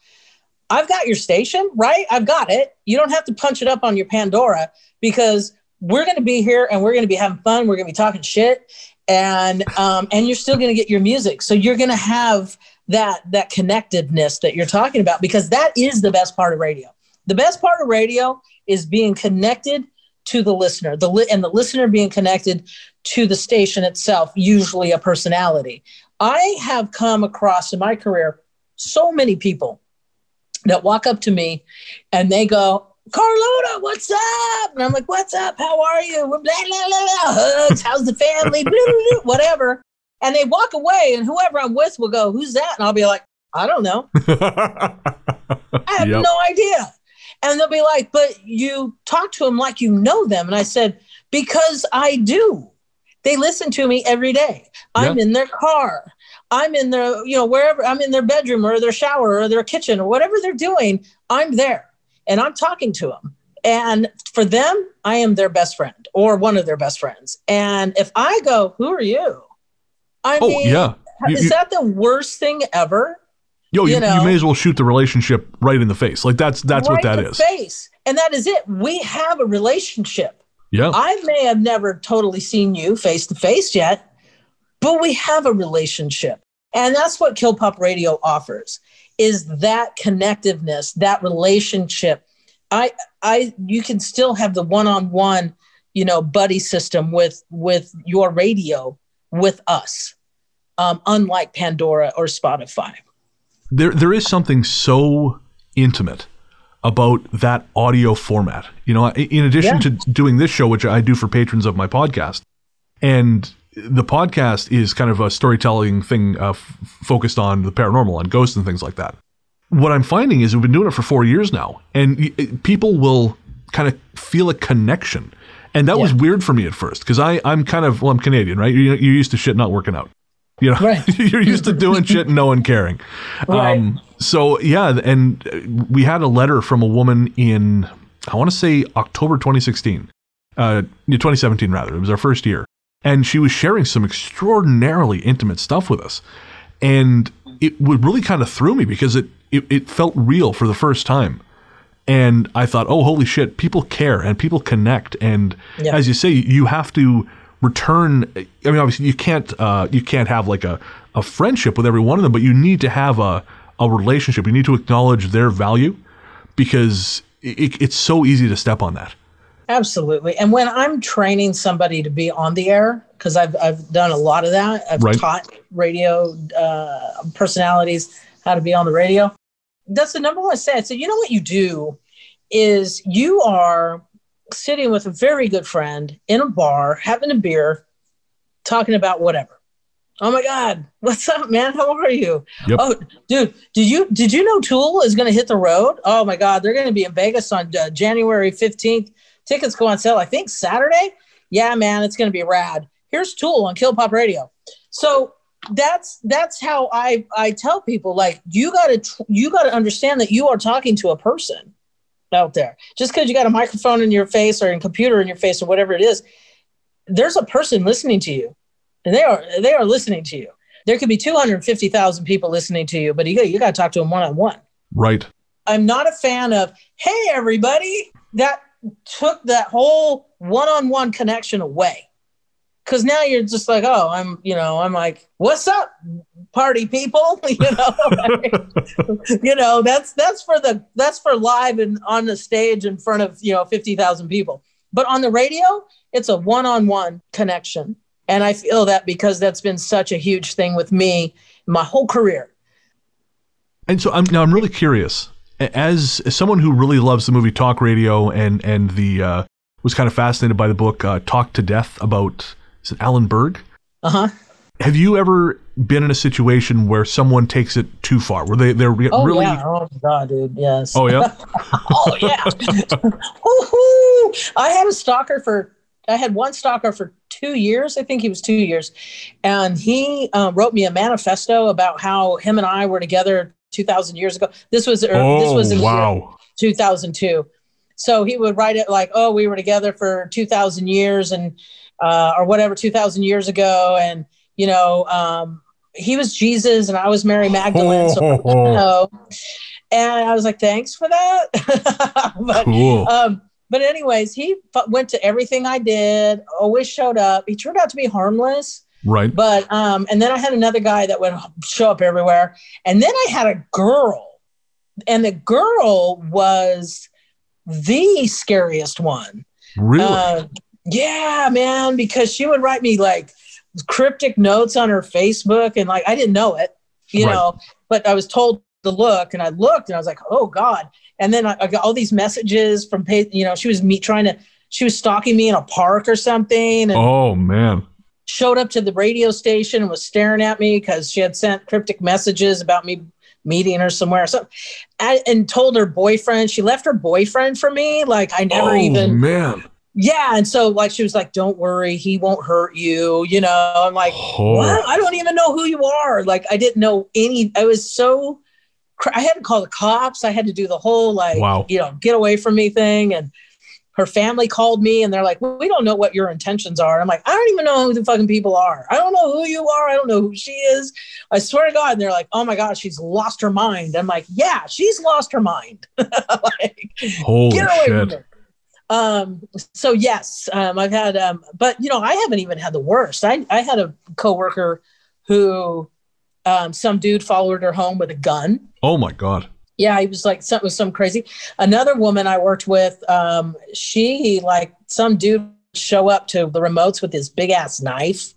Speaker 4: I've got your station, right? I've got it. You don't have to punch it up on your Pandora because we're going to be here and we're going to be having fun. We're going to be talking shit, and um, and you're still going to get your music. So you're going to have that that connectedness that you're talking about because that is the best part of radio. The best part of radio is being connected to the listener, the li- and the listener being connected to the station itself, usually a personality. I have come across in my career so many people that walk up to me and they go, Carlota, what's up? And I'm like, what's up? How are you? Blah, blah, blah. Hugs. How's the family? Whatever. And they walk away, and whoever I'm with will go, who's that? And I'll be like, I don't know. <laughs> I have
Speaker 3: Yep.
Speaker 4: no idea. And they'll be like, but you talk to them like you know them. And I said, because I do. They listen to me every day. I'm in their car. I'm in their, you know, wherever I'm in their bedroom or their shower or their kitchen or whatever they're doing, I'm there and I'm talking to them. And for them, I am their best friend or one of their best friends. And if I go, who are you? I
Speaker 3: oh
Speaker 4: mean,
Speaker 3: yeah. You,
Speaker 4: is
Speaker 3: you,
Speaker 4: that the worst thing ever?
Speaker 3: yo, you,
Speaker 4: you know-
Speaker 3: you may as well shoot the relationship right in the face. Like that's that's what
Speaker 4: Right
Speaker 3: that
Speaker 4: in
Speaker 3: is.
Speaker 4: Face. And that is it. We have a relationship.
Speaker 3: Yeah.
Speaker 4: I may have never totally seen you face to face yet, but we have a relationship. And that's what KilPop Radio offers is that connectiveness, that relationship. I I you can still have the one-on-one, you know, buddy system with with your radio with us. Um, unlike Pandora or Spotify.
Speaker 3: there there is something so intimate about that audio format. You know, in addition
Speaker 4: Yeah.
Speaker 3: to doing this show, which I do for patrons of my podcast, and the podcast is kind of a storytelling thing uh, f- focused on the paranormal and ghosts and things like that. What I'm finding is we've been doing it for four years now, and it- people will kind of feel a connection. And that was weird for me at first because I I'm kind of well I'm Canadian right you're, you're used to shit not working out you know
Speaker 4: Right. <laughs>
Speaker 3: you're used to doing shit and no one caring
Speaker 4: Right.
Speaker 3: um, so yeah, and uh, we had a letter from a woman in I want to say October 2016, uh, 2017 rather. It was our first year, and she was sharing some extraordinarily intimate stuff with us, and it would really kind of threw me because it, it it felt real for the first time. And I thought, oh, holy shit, people care and people connect. And
Speaker 4: Yeah.
Speaker 3: as you say, you have to return. I mean, obviously, you can't uh, you can't have like a, a friendship with every one of them, but you need to have a, a relationship. You need to acknowledge their value because it, it's so easy to step on that.
Speaker 4: Absolutely. And when I'm training somebody to be on the air, because I've, I've done a lot of that, I've
Speaker 3: Right.
Speaker 4: taught radio uh, personalities how to be on the radio. That's the number one. I said, you know what you do is you are sitting with a very good friend in a bar, having a beer, talking about whatever. Oh my God, <laughs> what's up, man? How are you?
Speaker 3: Yep.
Speaker 4: Oh, dude, did you did you know Tool is going to hit the road? Oh my God, they're going to be in Vegas on uh, January fifteenth. Tickets go on sale, I think Saturday. Yeah, man, it's going to be rad. Here's Tool on KilPop Radio. So that's that's how I I tell people like you got to tr- you got to understand that you are talking to a person out there. Just because you got a microphone in your face or a computer in your face or whatever it is, there's a person listening to you, and they are they are listening to you. There could be two hundred fifty thousand people listening to you, but you got you got to talk to them one on one.
Speaker 3: Right.
Speaker 4: I'm not a fan of, hey, everybody, that took that whole one on one connection away. Cause now you're just like, oh, I'm, you know, I'm like, what's up, party people? <laughs> You know, you know, that's that's for the that's for live and on the stage in front of you know fifty thousand people. But on the radio, it's a one on one connection, and I feel that because that's been such a huge thing with me my whole career.
Speaker 3: And so I'm now I'm really curious as, as someone who really loves the movie Talk Radio and and the uh, was kind of fascinated by the book uh, Talk to Death about is it Alan Berg?
Speaker 4: Uh huh.
Speaker 3: Have you ever been in a situation where someone takes it too far? Where they they're re-
Speaker 4: Oh
Speaker 3: really
Speaker 4: yeah. Oh my god, dude. Yes.
Speaker 3: Oh yeah. <laughs>
Speaker 4: oh yeah. <laughs> Woo-hoo. I had a stalker for I had one stalker for two years. I think he was two years, and he uh, wrote me a manifesto about how him and I were together two thousand years ago. This was er, this was in
Speaker 3: oh wow.
Speaker 4: 2002. So he would write it like, "Oh, we were together for 2,000 years, and uh, or whatever, 2,000 years ago, and you know, um, he was Jesus, and I was Mary Magdalene." So <laughs> you know, and I was like, "Thanks for that." <laughs> but
Speaker 3: Cool.
Speaker 4: um, but anyways, he f- went to everything I did. Always showed up. He turned out to be harmless.
Speaker 3: Right.
Speaker 4: But um, and then I had another guy that would show up everywhere, and then I had a girl, and the girl was the scariest one.
Speaker 3: Really?
Speaker 4: Uh, yeah, man, because she would write me like cryptic notes on her Facebook, and like I didn't know it, you
Speaker 3: Right.
Speaker 4: know, but I was told to look, and I looked, and I was like, oh god. And then I, I got all these messages from, you know, she was me trying to, she was stalking me in a park or something, and
Speaker 3: oh man.
Speaker 4: Showed up to the radio station and was staring at me because she had sent cryptic messages about me meeting her somewhere so, and told her boyfriend she left her boyfriend for me like i never
Speaker 3: oh,
Speaker 4: even
Speaker 3: man
Speaker 4: yeah and so like she was like don't worry he won't hurt you you know i'm like
Speaker 3: Oh.
Speaker 4: what i don't even know who you are like i didn't know any i was so i had to call the cops i had to do the whole like
Speaker 3: Wow.
Speaker 4: you know get away from me thing and her family called me and they're like well, we don't know what your intentions are. I'm like i don't even know who the fucking people are. I don't know who you are. I don't know who she is. I swear to god. And they're like oh my god she's lost her mind. I'm like yeah she's lost her mind. <laughs> Like
Speaker 3: holy
Speaker 4: get away
Speaker 3: shit.
Speaker 4: from her. Um, so yes, um, I've had, um, but you know, I haven't even had the worst. I, I had a coworker who, um, some dude followed her home with a gun.
Speaker 3: oh my god
Speaker 4: Yeah, he was like something was some crazy. Another woman I worked with, um, she like some dude show up to the remotes with his big ass knife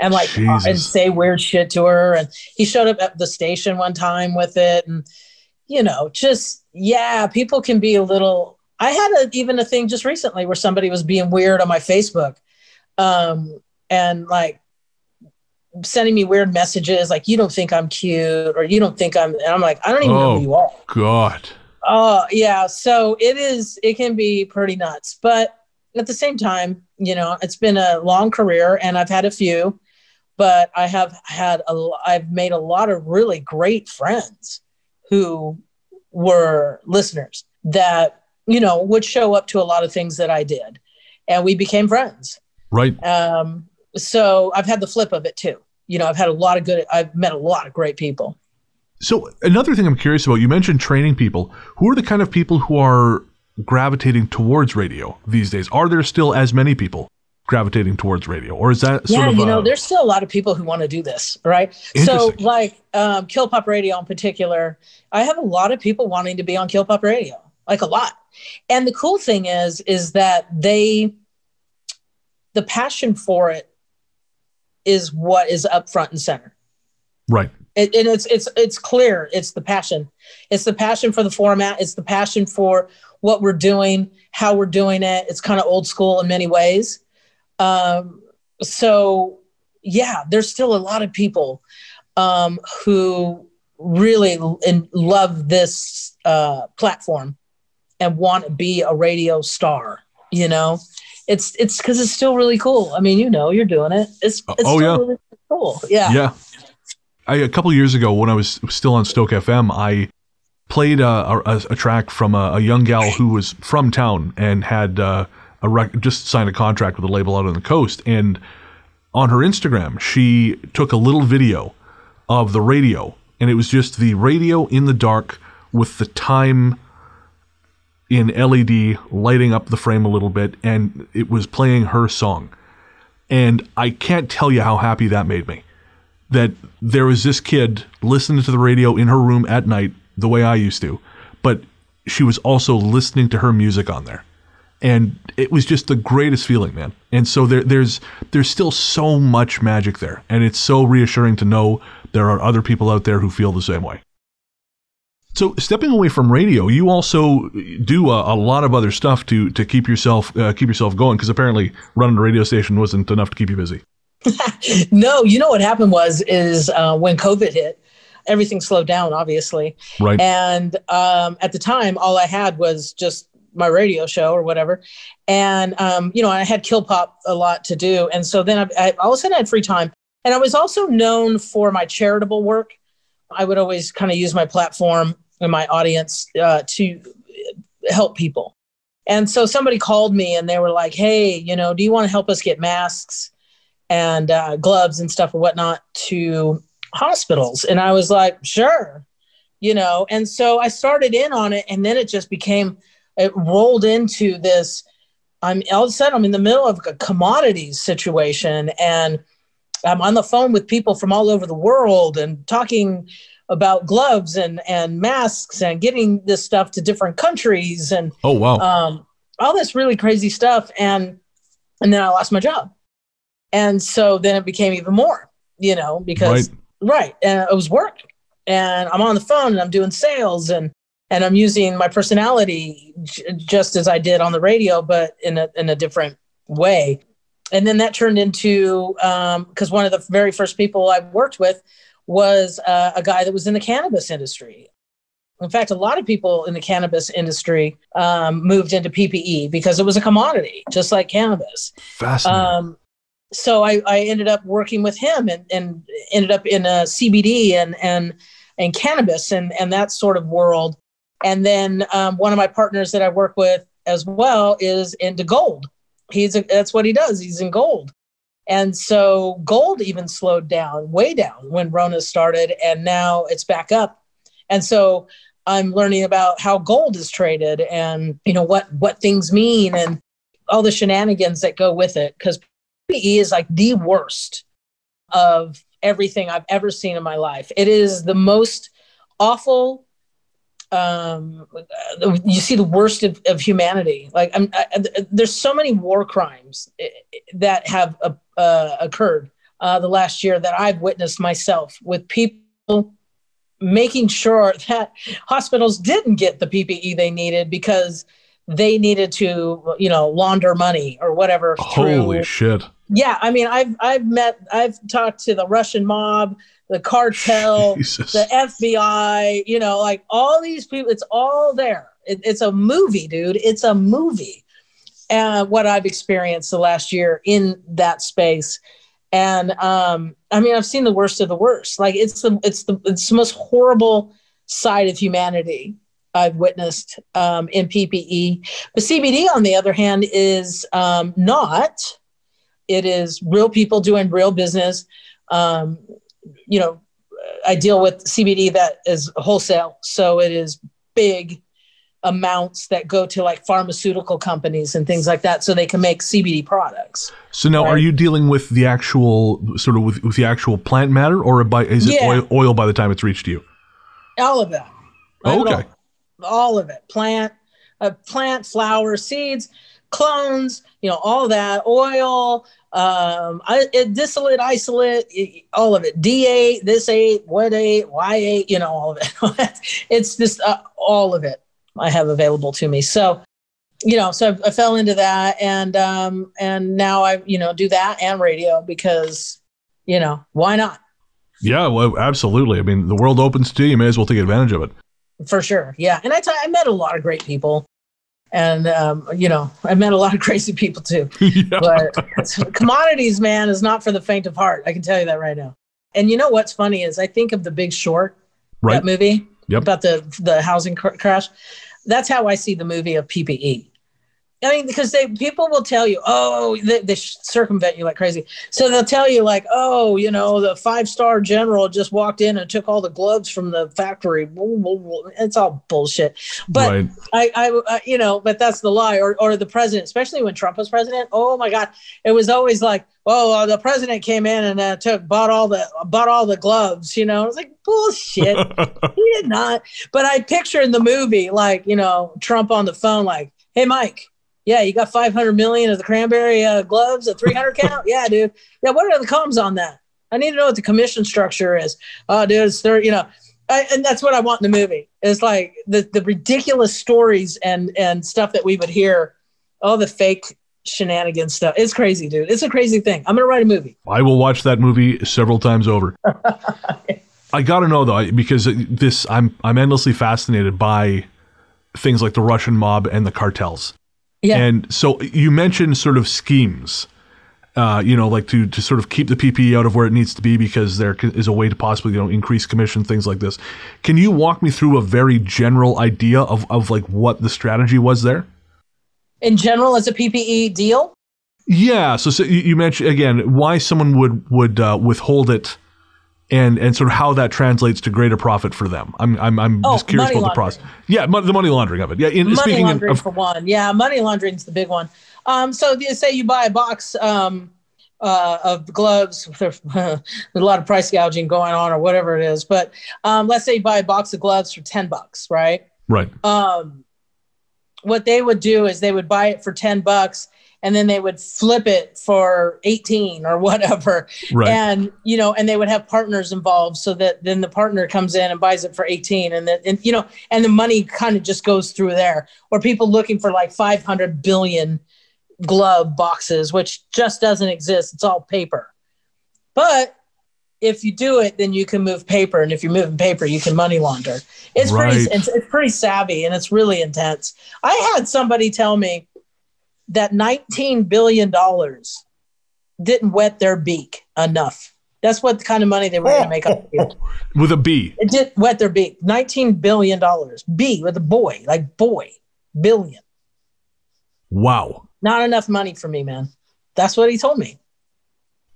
Speaker 4: and like and say weird shit to her. And he showed up at the station one time with it, and you know, just yeah, people can be a little. I had a, even a thing just recently where somebody was being weird on my Facebook, um, and like sending me weird messages like you don't think I'm cute or you don't think I'm and I'm like I don't even know
Speaker 3: Oh.
Speaker 4: who you are.
Speaker 3: god
Speaker 4: Oh, yeah. So it is, it can be pretty nuts. But at the same time, you know, it's been a long career and I've had a few, but I have had a, I've made a lot of really great friends who were listeners that, you know, would show up to a lot of things that I did. And we became friends.
Speaker 3: right
Speaker 4: Um, so I've had the flip of it too. You know, I've had a lot of good, I've met a lot of great people.
Speaker 3: So another thing I'm curious about, you mentioned training people. Who are the kind of people who are gravitating towards radio these days? Are there still as many people gravitating towards radio, or is that sort
Speaker 4: yeah,
Speaker 3: of
Speaker 4: you know,
Speaker 3: a-
Speaker 4: there's still a lot of people who want to do this, right? So, like um, KilPop Radio in particular, I have a lot of people wanting to be on KilPop Radio, like a lot. And the cool thing is, is that they, the passion for it is what is up front and center.
Speaker 3: right?
Speaker 4: It, and it's it's it's clear. It's the passion. It's the passion for the format. It's the passion for what we're doing, how we're doing it. It's kind of old school in many ways. Um, so yeah, there's still a lot of people um, who really and love this uh, platform and want to be a radio star. You know, it's it's because it's still really cool. I mean, you know, you're doing it. It's, it's
Speaker 3: Oh,
Speaker 4: still
Speaker 3: yeah.
Speaker 4: really cool. Yeah.
Speaker 3: Yeah. I, a couple of years ago, when I was still on Stoke FM, I played a, a, a track from a, a young gal who was from town and had uh, a rec- just signed a contract with a label out on the coast. And on her Instagram, she took a little video of the radio, and it was just the radio in the dark with the time in LED lighting up the frame a little bit, and it was playing her song. And I can't tell you how happy that made me that there was this kid listening to the radio in her room at night the way I used to, but she was also listening to her music on there. And it was just the greatest feeling, man. And so there, there's there's still so much magic there, and it's so reassuring to know there are other people out there who feel the same way. So stepping away from radio, you also do a, a lot of other stuff to to keep yourself uh, keep yourself going because apparently running a radio station wasn't enough to keep you busy. <laughs>
Speaker 4: no, you know what happened was is uh, when COVID hit, everything slowed down, obviously.
Speaker 3: Right.
Speaker 4: And um, at the time, all I had was just my radio show or whatever. And um, you know, I had KilPop a lot to do, and so then I, I all of a sudden I had free time, and I was also known for my charitable work. I would always kind of use my platform and my audience uh, to help people. And so somebody called me and they were like, "Hey, you know, do you want to help us get masks?" and uh, gloves and stuff or whatnot to hospitals. And I was like, sure, you know. And so I started in on it, and then it just became, it rolled into this. I'm all of a sudden I'm in the middle of a commodities situation, and I'm on the phone with people from all over the world and talking about gloves and and masks and getting this stuff to different countries and
Speaker 3: Oh wow.
Speaker 4: um, all this really crazy stuff. And and then i lost my job. And so then it became even more you know because right, and it was work. And i'm on the phone and i'm doing sales and and i'm using my personality j- just as i did on the radio but in a in a different way. And then that turned into because one of the very first people i worked with was uh, a guy that was in the cannabis industry. In fact, a lot of people in the cannabis industry um, moved into PPE because it was a commodity, just like cannabis.
Speaker 3: Fascinating.
Speaker 4: Um, so I, I ended up working with him and, and ended up in a CBD and and and cannabis and and that sort of world. And then um, one of my partners that I work with as well is into gold. He's a, that's what he does. He's in gold. And so gold even slowed down, way down when Rona started, and now it's back up. And so I'm learning about how gold is traded and you know what what things mean and all the shenanigans that go with it because PPE is like the worst of everything I've ever seen in my life. It is the most awful. Um, you see the worst of, of humanity. Like I, there's so many war crimes eh, that have uh, uh, occurred uh, the last year that I've witnessed myself with people making sure <laughs> that hospitals didn't get the PPE they needed because they needed to, you know, launder money or whatever.
Speaker 3: Holy through. shit!
Speaker 4: Yeah, I mean, I've I've met, I've talked to the Russian mob, the cartel, Jesus. the FBI. You know, like all these people. It's all there. It, it's a movie, dude. It's a movie. And what I've experienced the last year in that space and um, I mean, I've seen the worst of the worst. Like it's the it's the it's the most horrible side of humanity I've witnessed um, in PPE. But CBD, on the other hand, is um, not. It is real people doing real business. Um, you know, I deal with CBD that is wholesale, so it is big amounts that go to like pharmaceutical companies and things like that so they can make CBD products.
Speaker 3: So now right? are you dealing with the actual sort of with, with the actual plant matter or by is it yeah. oil, oil, by the time it's reached you?
Speaker 4: All of it.
Speaker 3: Oh, okay.
Speaker 4: All, all, of it. Plant uh, plant flower seeds, clones, you know, all that, oil, um, I, it, distillate, isolate, all of it. D8, this 8, what 8, Y8, you know, all of it. <laughs> it's just uh, all of it. I have available to me. So, you know, so I, I fell into that, and um, and now I, you know, do that and radio because, you know, why not?
Speaker 3: Yeah, well, absolutely. I mean, the world opens to you. You may as well take advantage of it.
Speaker 4: For sure. Yeah, and I, t- I met a lot of great people, and um, you know, I met a lot of <laughs> crazy people too. <laughs> yeah. But commodities, man, is not for the faint of heart. I can tell you that right now. And you know what's funny is I think of The Big Short, right. that movie
Speaker 3: yep.
Speaker 4: about the the housing cr- crash that's how I see the movie of PPE. I mean, because they people will tell you, oh, they, they circumvent you like crazy. So they'll tell you like, oh, you know, the five star general just walked in and took all the gloves from the factory. It's all bullshit. But right. I, I, I, you know, but that's the lie. Or, or the president, especially when Trump was president. Oh my God, it was always like, oh, uh, the president came in and uh, took bought all the bought all the gloves. You know, I was like, bullshit. <laughs> he did not. But I picture in the movie like, you know, Trump on the phone, like, hey, Mike yeah, you got 500 million of the cranberry uh, gloves, a 300 count. Yeah, dude. Yeah, what are the comms on that? I need to know what the commission structure is. Oh, dude, it's there. You know, I, and that's what I want in the movie. It's like the the ridiculous stories and and stuff that we would hear. All the fake shenanigans stuff. It's crazy, dude. It's a crazy thing. I'm gonna write a movie.
Speaker 3: I will watch that movie several times over. <laughs> I gotta know though, because this I'm I'm endlessly fascinated by things like the Russian mob and the cartels. Yeah. And so you mentioned sort of schemes, uh, you know, like to, to sort of keep the PPE out of where it needs to be because there is a way to possibly, you know, increase commission, things like this. Can you walk me through a very general idea of, of like what the strategy was there?
Speaker 4: In general, as a PPE deal?
Speaker 3: Yeah. So, so you mentioned again why someone would would uh, withhold it and and sort of how that translates to greater profit for them. I'm I'm, I'm oh, just curious about the process. Yeah, the money laundering of it. Yeah, in,
Speaker 4: money
Speaker 3: speaking
Speaker 4: laundering
Speaker 3: of,
Speaker 4: for one. Yeah, money laundering is the big one. Um, so you say you buy a box um, uh, of gloves. <laughs> There's a lot of price gouging going on, or whatever it is. But um, let's say you buy a box of gloves for ten bucks, right?
Speaker 3: Right.
Speaker 4: Um, what they would do is they would buy it for ten bucks and then they would flip it for 18 or whatever right. and you know and they would have partners involved so that then the partner comes in and buys it for 18 and then and you know and the money kind of just goes through there or people looking for like 500 billion glove boxes which just doesn't exist it's all paper but if you do it, then you can move paper, and if you're moving paper, you can money launder. It's
Speaker 3: Right.
Speaker 4: pretty it's, it's pretty savvy and it's really intense. I had somebody tell me that 19 billion dollars didn't wet their beak enough. That's what kind of money they were going to make up. <laughs>
Speaker 3: With a B.
Speaker 4: It did wet their beak. 19 billion dollars. B with a boy, like boy, billion.
Speaker 3: Wow.
Speaker 4: Not enough money for me, man. That's what he told me.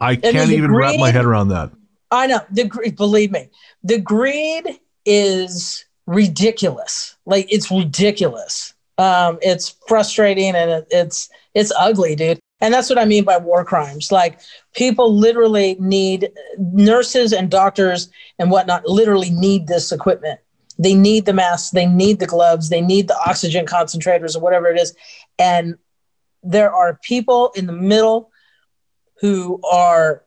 Speaker 3: I can't even wrap my head around that.
Speaker 4: I know the greed. Believe me, the greed is ridiculous. Like it's ridiculous. Um, it's frustrating and it, it's it's ugly, dude. And that's what I mean by war crimes. Like people literally need nurses and doctors and whatnot. Literally need this equipment. They need the masks. They need the gloves. They need the oxygen concentrators or whatever it is. And there are people in the middle who are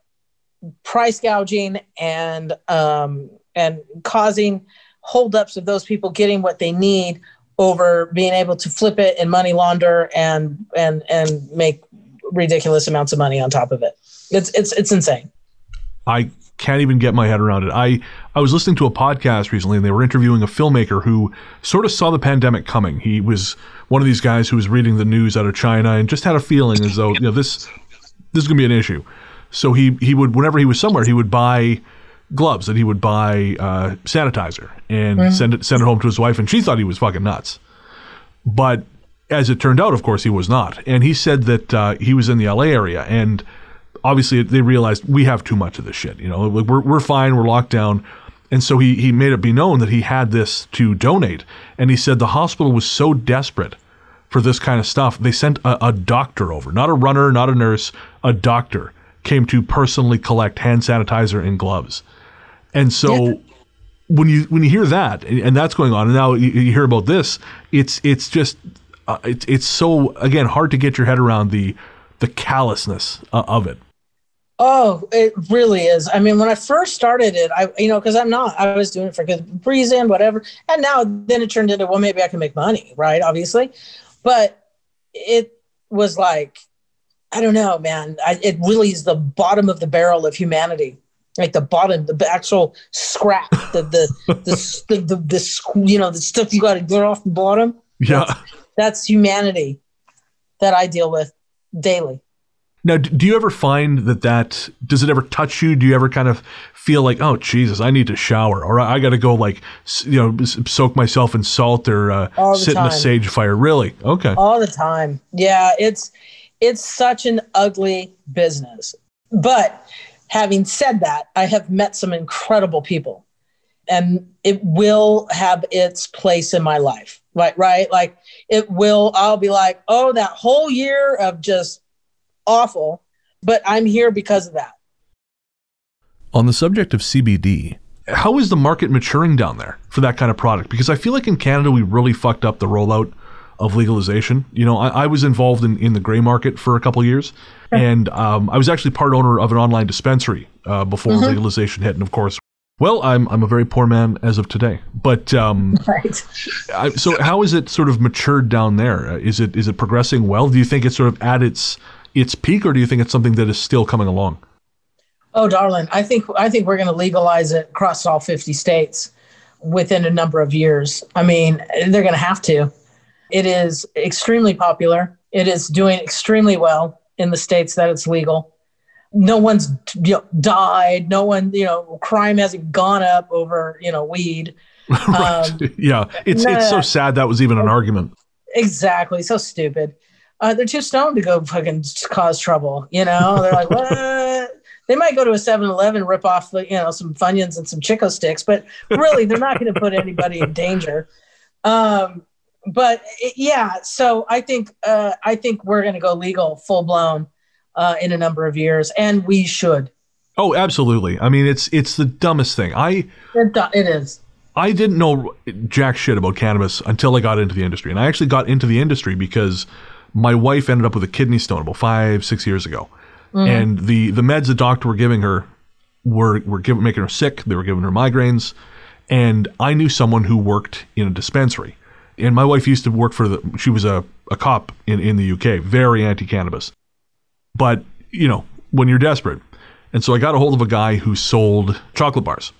Speaker 4: price gouging and um, and causing holdups of those people getting what they need over being able to flip it and money launder and and and make ridiculous amounts of money on top of it. It's it's it's insane.
Speaker 3: I can't even get my head around it. I I was listening to a podcast recently and they were interviewing a filmmaker who sort of saw the pandemic coming. He was one of these guys who was reading the news out of China and just had a feeling as though, you know, this this is going to be an issue. So he he would whenever he was somewhere, he would buy gloves and he would buy uh, sanitizer and send it send it home to his wife and she thought he was fucking nuts. But as it turned out, of course, he was not. And he said that uh, he was in the LA area and obviously they realized we have too much of this shit. You know, like, we're, we're fine, we're locked down. And so he, he made it be known that he had this to donate. And he said the hospital was so desperate for this kind of stuff, they sent a, a doctor over, not a runner, not a nurse, a doctor came to personally collect hand sanitizer and gloves. And so
Speaker 4: Yeah.
Speaker 3: when you when you hear that and that's going on, and now you, you hear about this, it's it's just uh, it's it's so again hard to get your head around the the callousness uh, of it.
Speaker 4: Oh, it really is. I mean, when I first started it, I you know because I'm not, I was doing it for good reason, whatever. And now then it turned into well, maybe I can make money, right? Obviously, but it was like I don't know, man. I, it really is the bottom of the barrel of humanity, like the bottom, the actual scrap, the the the, <laughs> the, the, the, you know the stuff you got to get off the bottom.
Speaker 3: Yeah.
Speaker 4: That's humanity that I deal with daily.
Speaker 3: Now, do you ever find that that does it ever touch you? Do you ever kind of feel like, oh Jesus, I need to shower, or I got to go like you know soak myself in salt or uh, sit in a sage fire? Really? Okay.
Speaker 4: all the time yeah it's it's such an ugly business but having said that i have met some incredible people and it will have its place in my life right right like it will i'll be like oh that whole year of just awful but i'm here because of that
Speaker 3: On the subject of CBD, how is the market maturing down there for that kind of product? Because I feel like in Canada we really fucked up the rollout of legalization. You know, I, I was involved in, in the gray market for a couple of years, and um, I was actually part owner of an online dispensary uh, before legalization hit. And of course, well, I'm I'm a very poor man as of today. But um, <laughs>
Speaker 4: right
Speaker 3: I, so how is it sort of matured down there? Uh, Is it is it progressing well? Do you think it's sort of at its its peak, or do you think it's something that is still coming along?
Speaker 4: Oh, darling, I think I think we're going to legalize it across all 50 states within a number of years. I mean, they're going to have to. It is extremely popular. It is doing extremely well in the states that it's legal. No one's you know, died. No one, you know, crime hasn't gone up over you know weed. <laughs>
Speaker 3: right.
Speaker 4: Um,
Speaker 3: yeah, it's it's so sad that was even an argument.
Speaker 4: Exactly. So stupid. Uh, they're too stoned to go fucking cause trouble. You know, they're like, what? <laughs> They might go to a 7 Eleven, rip off, the, you know, some Funyuns and some Chico sticks, but really, they're not going to put anybody in danger. Um, but it- yeah, so I think uh, I think we're going to go legal, full blown, uh, in a number of years, and we should.
Speaker 3: Oh, absolutely. I mean, it's it's the dumbest thing. I
Speaker 4: It, it is.
Speaker 3: I didn't know jack shit about cannabis until I got into the industry, and I actually got into the industry because my wife ended up with a kidney stone about five six years ago, and the the meds the doctor were giving her were were giving making her sick. They were giving her migraines, and I knew someone who worked in a dispensary, and my wife used to work for the. She was a a cop in in the UK, very anti cannabis, but you know when you're desperate. And so I got a hold of a guy who sold chocolate bars.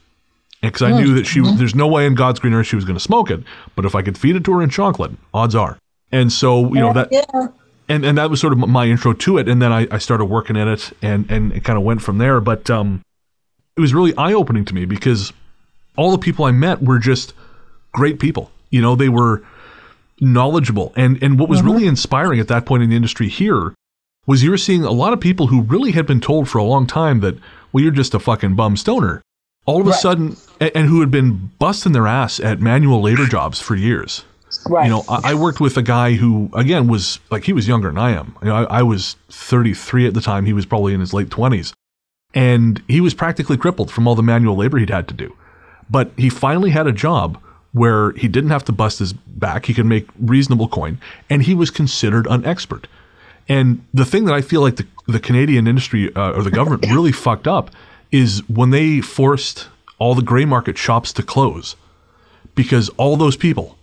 Speaker 3: Because I knew that she,
Speaker 4: Mm-hmm.
Speaker 3: there's no way in God's green earth she was going to smoke it. But if I could feed it to her in chocolate, odds are. And so, you know, that,
Speaker 4: yeah.
Speaker 3: and, and that was sort of my intro to it. And then I, I started working in it and, and it kind of went from there. But um, it was really eye opening to me because all the people I met were just great people. You know, they were knowledgeable. And, and what was mm-hmm. really inspiring at that point in the industry here was you were seeing a lot of people who really had been told for a long time that, well, you're just a fucking bum stoner. All of a
Speaker 4: Right.
Speaker 3: sudden, and, and who had been busting their ass at manual labor jobs for years.
Speaker 4: Right.
Speaker 3: You know, I, I worked with a guy who, again, was like he was younger than I am. You know, I, I was 33 at the time. He was probably in his late 20s, and he was practically crippled from all the manual labor he'd had to do. But he finally had a job where he didn't have to bust his back. He could make reasonable coin, and he was considered an expert. And the thing that I feel like the, the Canadian industry uh, or the government <laughs> really fucked up is when they forced all the gray market shops to close because all those people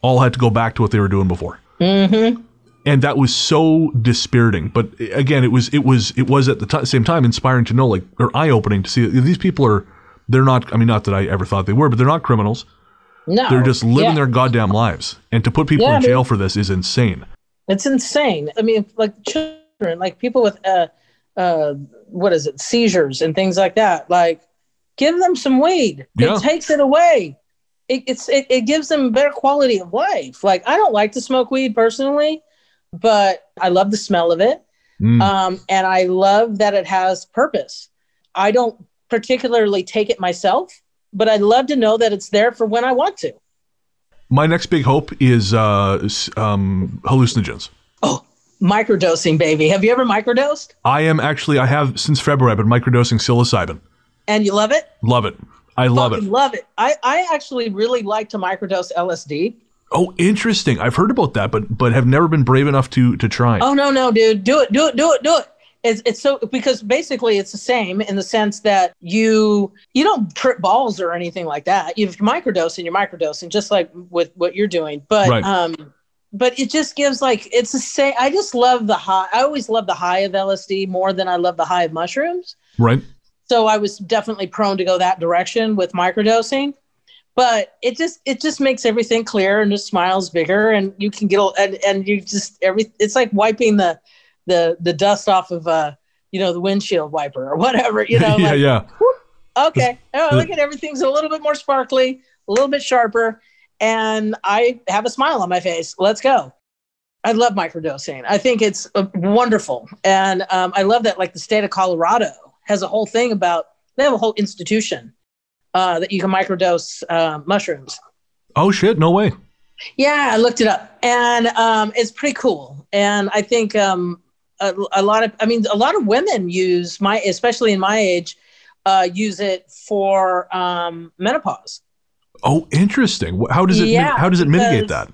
Speaker 3: all had to go back to what they were doing before. Mm-hmm. And that was so dispiriting. But again, it was it was it was at the t- same time inspiring to know, like, or eye opening to see that these people are they're not. I mean, not that I ever thought they were, but they're not criminals.
Speaker 4: No.
Speaker 3: They're just living
Speaker 4: yeah.
Speaker 3: their goddamn lives. And to put people
Speaker 4: Yeah,
Speaker 3: in jail for this is insane.
Speaker 4: It's insane. I mean, like children, like people with uh, uh, what is it, seizures and things like that. Like, give them some weed.
Speaker 3: Yeah.
Speaker 4: It takes it away. It, it's it, it gives them better quality of life. Like, I don't like to smoke weed personally, but I love the smell of it,
Speaker 3: Mm.
Speaker 4: um, and I love that it has purpose. I don't particularly take it myself, but I'd love to know that it's there for when I want to.
Speaker 3: My next big hope is uh, um, hallucinogens.
Speaker 4: Oh, microdosing, baby. Have you ever microdosed?
Speaker 3: I am actually I have since February. I've been microdosing psilocybin.
Speaker 4: And you love it?
Speaker 3: Love it. I love it.
Speaker 4: Fucking Love it. I, I actually really like to microdose LSD.
Speaker 3: Oh, interesting. I've heard about that, but but have never been brave enough to to try.
Speaker 4: Oh no, no, dude, do it, do it, do it, do it. It's, it's so because basically it's the same in the sense that you you don't trip balls or anything like that. You're microdosing, you're microdosing, just like with what you're doing. But
Speaker 3: Right.
Speaker 4: um, but it just gives like it's the same. I just love the high. I always love the high of LSD more than I love the high of mushrooms.
Speaker 3: Right?
Speaker 4: so I was definitely prone to go that direction with microdosing. But it just it just makes everything clear and the smiles bigger and you can get a- and and you just every it's like wiping the the the dust off of uh you know the windshield wiper or whatever you <laughs> know
Speaker 3: yeah,
Speaker 4: like
Speaker 3: yeah.
Speaker 4: okay oh look at everything's a little bit more sparkly a little bit sharper and I have a smile on my face let's go I love microdosing I think it's uh, wonderful and um, I love that like the state of Colorado has a whole thing about they have a whole institution uh, that you can microdose uh, mushrooms.
Speaker 3: Oh shit, no way.
Speaker 4: Yeah, I looked it up, and um, it's pretty cool. And I think um, a, a lot of, I mean, a lot of women use my, especially in my age, uh, use it for um, menopause.
Speaker 3: Oh, interesting. How does it
Speaker 4: Yeah,
Speaker 3: how does it mitigate that?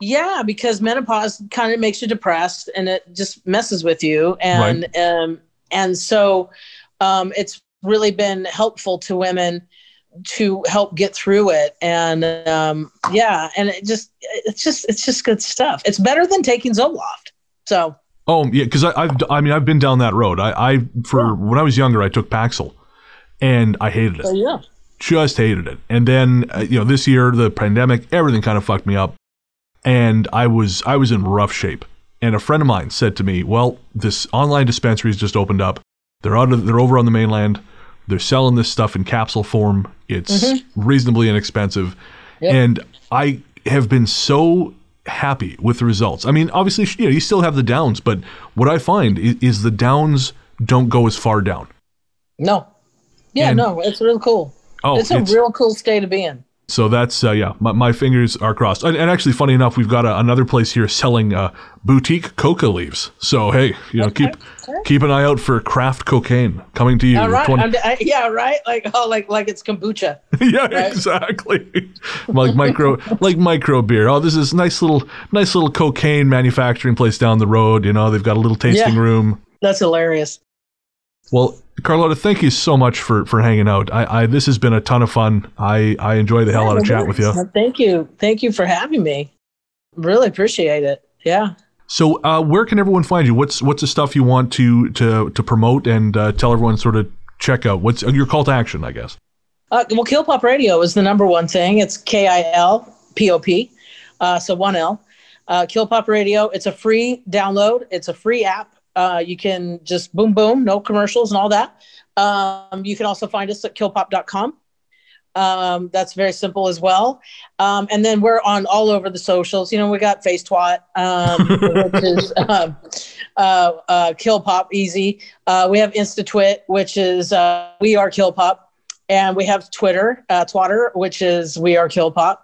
Speaker 4: Yeah, because menopause kind of makes you depressed and it just messes with you, and um, and so um, it's really been helpful to women to help get through it. And um, yeah, and it just it's just it's just good stuff. It's better than taking Zoloft. So
Speaker 3: Oh, yeah, I I've I mean I've been down that road. I I for
Speaker 4: Yeah.
Speaker 3: when I was younger I took Paxil and I hated it.
Speaker 4: yeah,
Speaker 3: just hated it. And then uh, you know this year the pandemic everything kind of fucked me up and I was I was in rough shape. And a friend of mine said to me, "Well, this online dispensary's just opened up. They're out of, they're over on the mainland. They're selling this stuff in capsule form. It's reasonably inexpensive."
Speaker 4: Yep.
Speaker 3: And I have been so happy with the results. I mean, obviously, you know, you still have the downs, but what I find is, is the downs don't go as far down.
Speaker 4: no, yeah,
Speaker 3: And-
Speaker 4: no, it's real cool.
Speaker 3: Oh,
Speaker 4: it's a real cool state to be in.
Speaker 3: So that's uh, yeah, my, my fingers are crossed. And, and actually, funny enough, we've got a, another place here selling uh, boutique coca leaves. So hey, you know, keep
Speaker 4: okay.
Speaker 3: keep an eye out for craft cocaine coming to you.
Speaker 4: All right,
Speaker 3: 20
Speaker 4: I- yeah, right. Like oh, like like it's kombucha. <laughs>
Speaker 3: yeah,
Speaker 4: right.
Speaker 3: exactly. like micro, like micro beer. Oh, this is nice little, nice little cocaine manufacturing place down the road. You know, they've got a little tasting
Speaker 4: Yeah.
Speaker 3: room.
Speaker 4: That's hilarious.
Speaker 3: Well, Carlota, thank you so much for for hanging out. I, I this has been a ton of fun. I I enjoy the hell out of chat with you.
Speaker 4: Well, Thank you. Thank you for having me. Really appreciate it. Yeah.
Speaker 3: So, uh, where can everyone find you? What's what's the stuff you want to to to promote and uh, tell everyone sort of check out? What's your call to action? I guess.
Speaker 4: Uh, well, KilPop Radio is the number one thing. It's K I L P O P, uh, so one L. Uh, KilPop Radio. It's a free download. It's a free app. Uh, you can just boom boom, no commercials and all that. Um, you can also find us at kilpop.com. Um, that's very simple as well. Um, and then we're on all over the socials. You know, we got Face Twat, um, <laughs> which is um, uh, uh, KilPop Easy. Uh, we have InstaTwit, which is uh, We Are KilPop. And we have Twitter, uh, Twatter, which is We Are KilPop.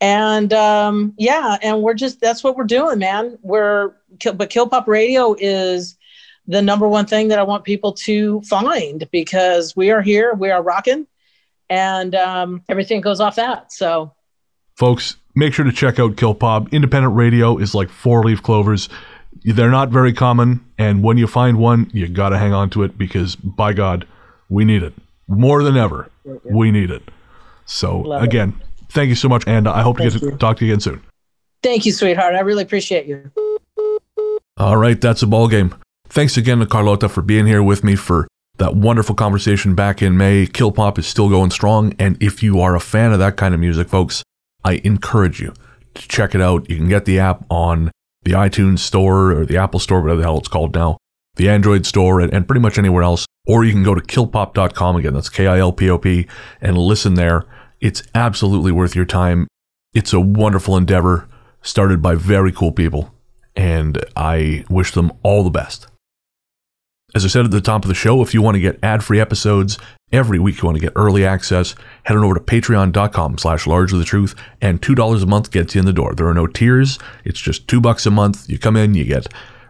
Speaker 4: And um, yeah, and we're just, that's what we're doing, man. We're, but KilPop Radio is the number one thing that I want people to find because we are here, we are rocking and um, everything goes off that. So,
Speaker 3: folks, make sure to check out KilPop. Independent radio is like four leaf clovers. They're not very common, and when you find one, you got to hang on to it because, by God, we need it more than ever. We need it. So, Love again, it. thank you so much, and I hope thank to get to talk to you again soon.
Speaker 4: Thank you, sweetheart. I really appreciate you.
Speaker 3: All right, that's a ball game. Thanks again to Carlota for being here with me for that wonderful conversation back in May. KilPop is still going strong. And if you are a fan of that kind of music, folks, I encourage you to check it out. You can get the app on the iTunes store or the Apple store, whatever the hell it's called now, the Android store, and, and pretty much anywhere else. Or you can go to kilpop.com again. That's K I L P O P and listen there. It's absolutely worth your time. It's a wonderful endeavor started by very cool people. And I wish them all the best. As I said at the top of the show, if you want to get ad-free episodes every week, you want to get early access, head on over to patreon.com slash the truth, and $2 a month gets you in the door. There are no tiers. It's just two bucks a month. You come in, you get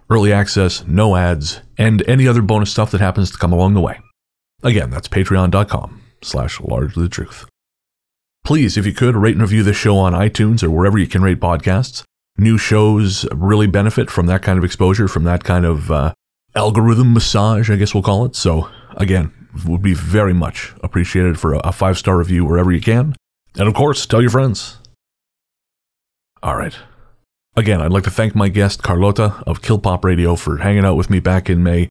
Speaker 3: early access, no ads, and any other bonus stuff that happens to come along the way. Again, that's patreon.com slash the truth. Please, if you could, rate and review this show on iTunes or wherever you can rate podcasts. New shows really benefit from that kind of exposure, from that kind of uh, algorithm massage, I guess we'll call it. So, again, would be very much appreciated for a five star review wherever you can. And of course, tell your friends. All right. Again, I'd like to thank my guest, Carlota of KilPop Radio, for hanging out with me back in May.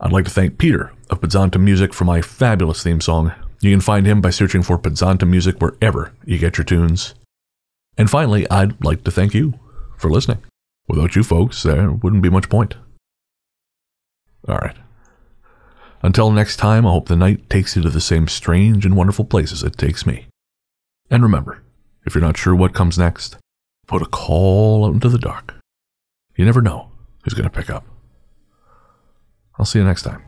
Speaker 3: I'd like to thank Peter of Pizzanta Music for my fabulous theme song. You can find him by searching for Pizzanta Music wherever you get your tunes. And finally, I'd like to thank you for listening. Without you folks, there wouldn't be much point. All right. Until next time, I hope the night takes you to the same strange and wonderful places it takes me. And remember, if you're not sure what comes next, put a call out into the dark. You never know who's going to pick up. I'll see you next time.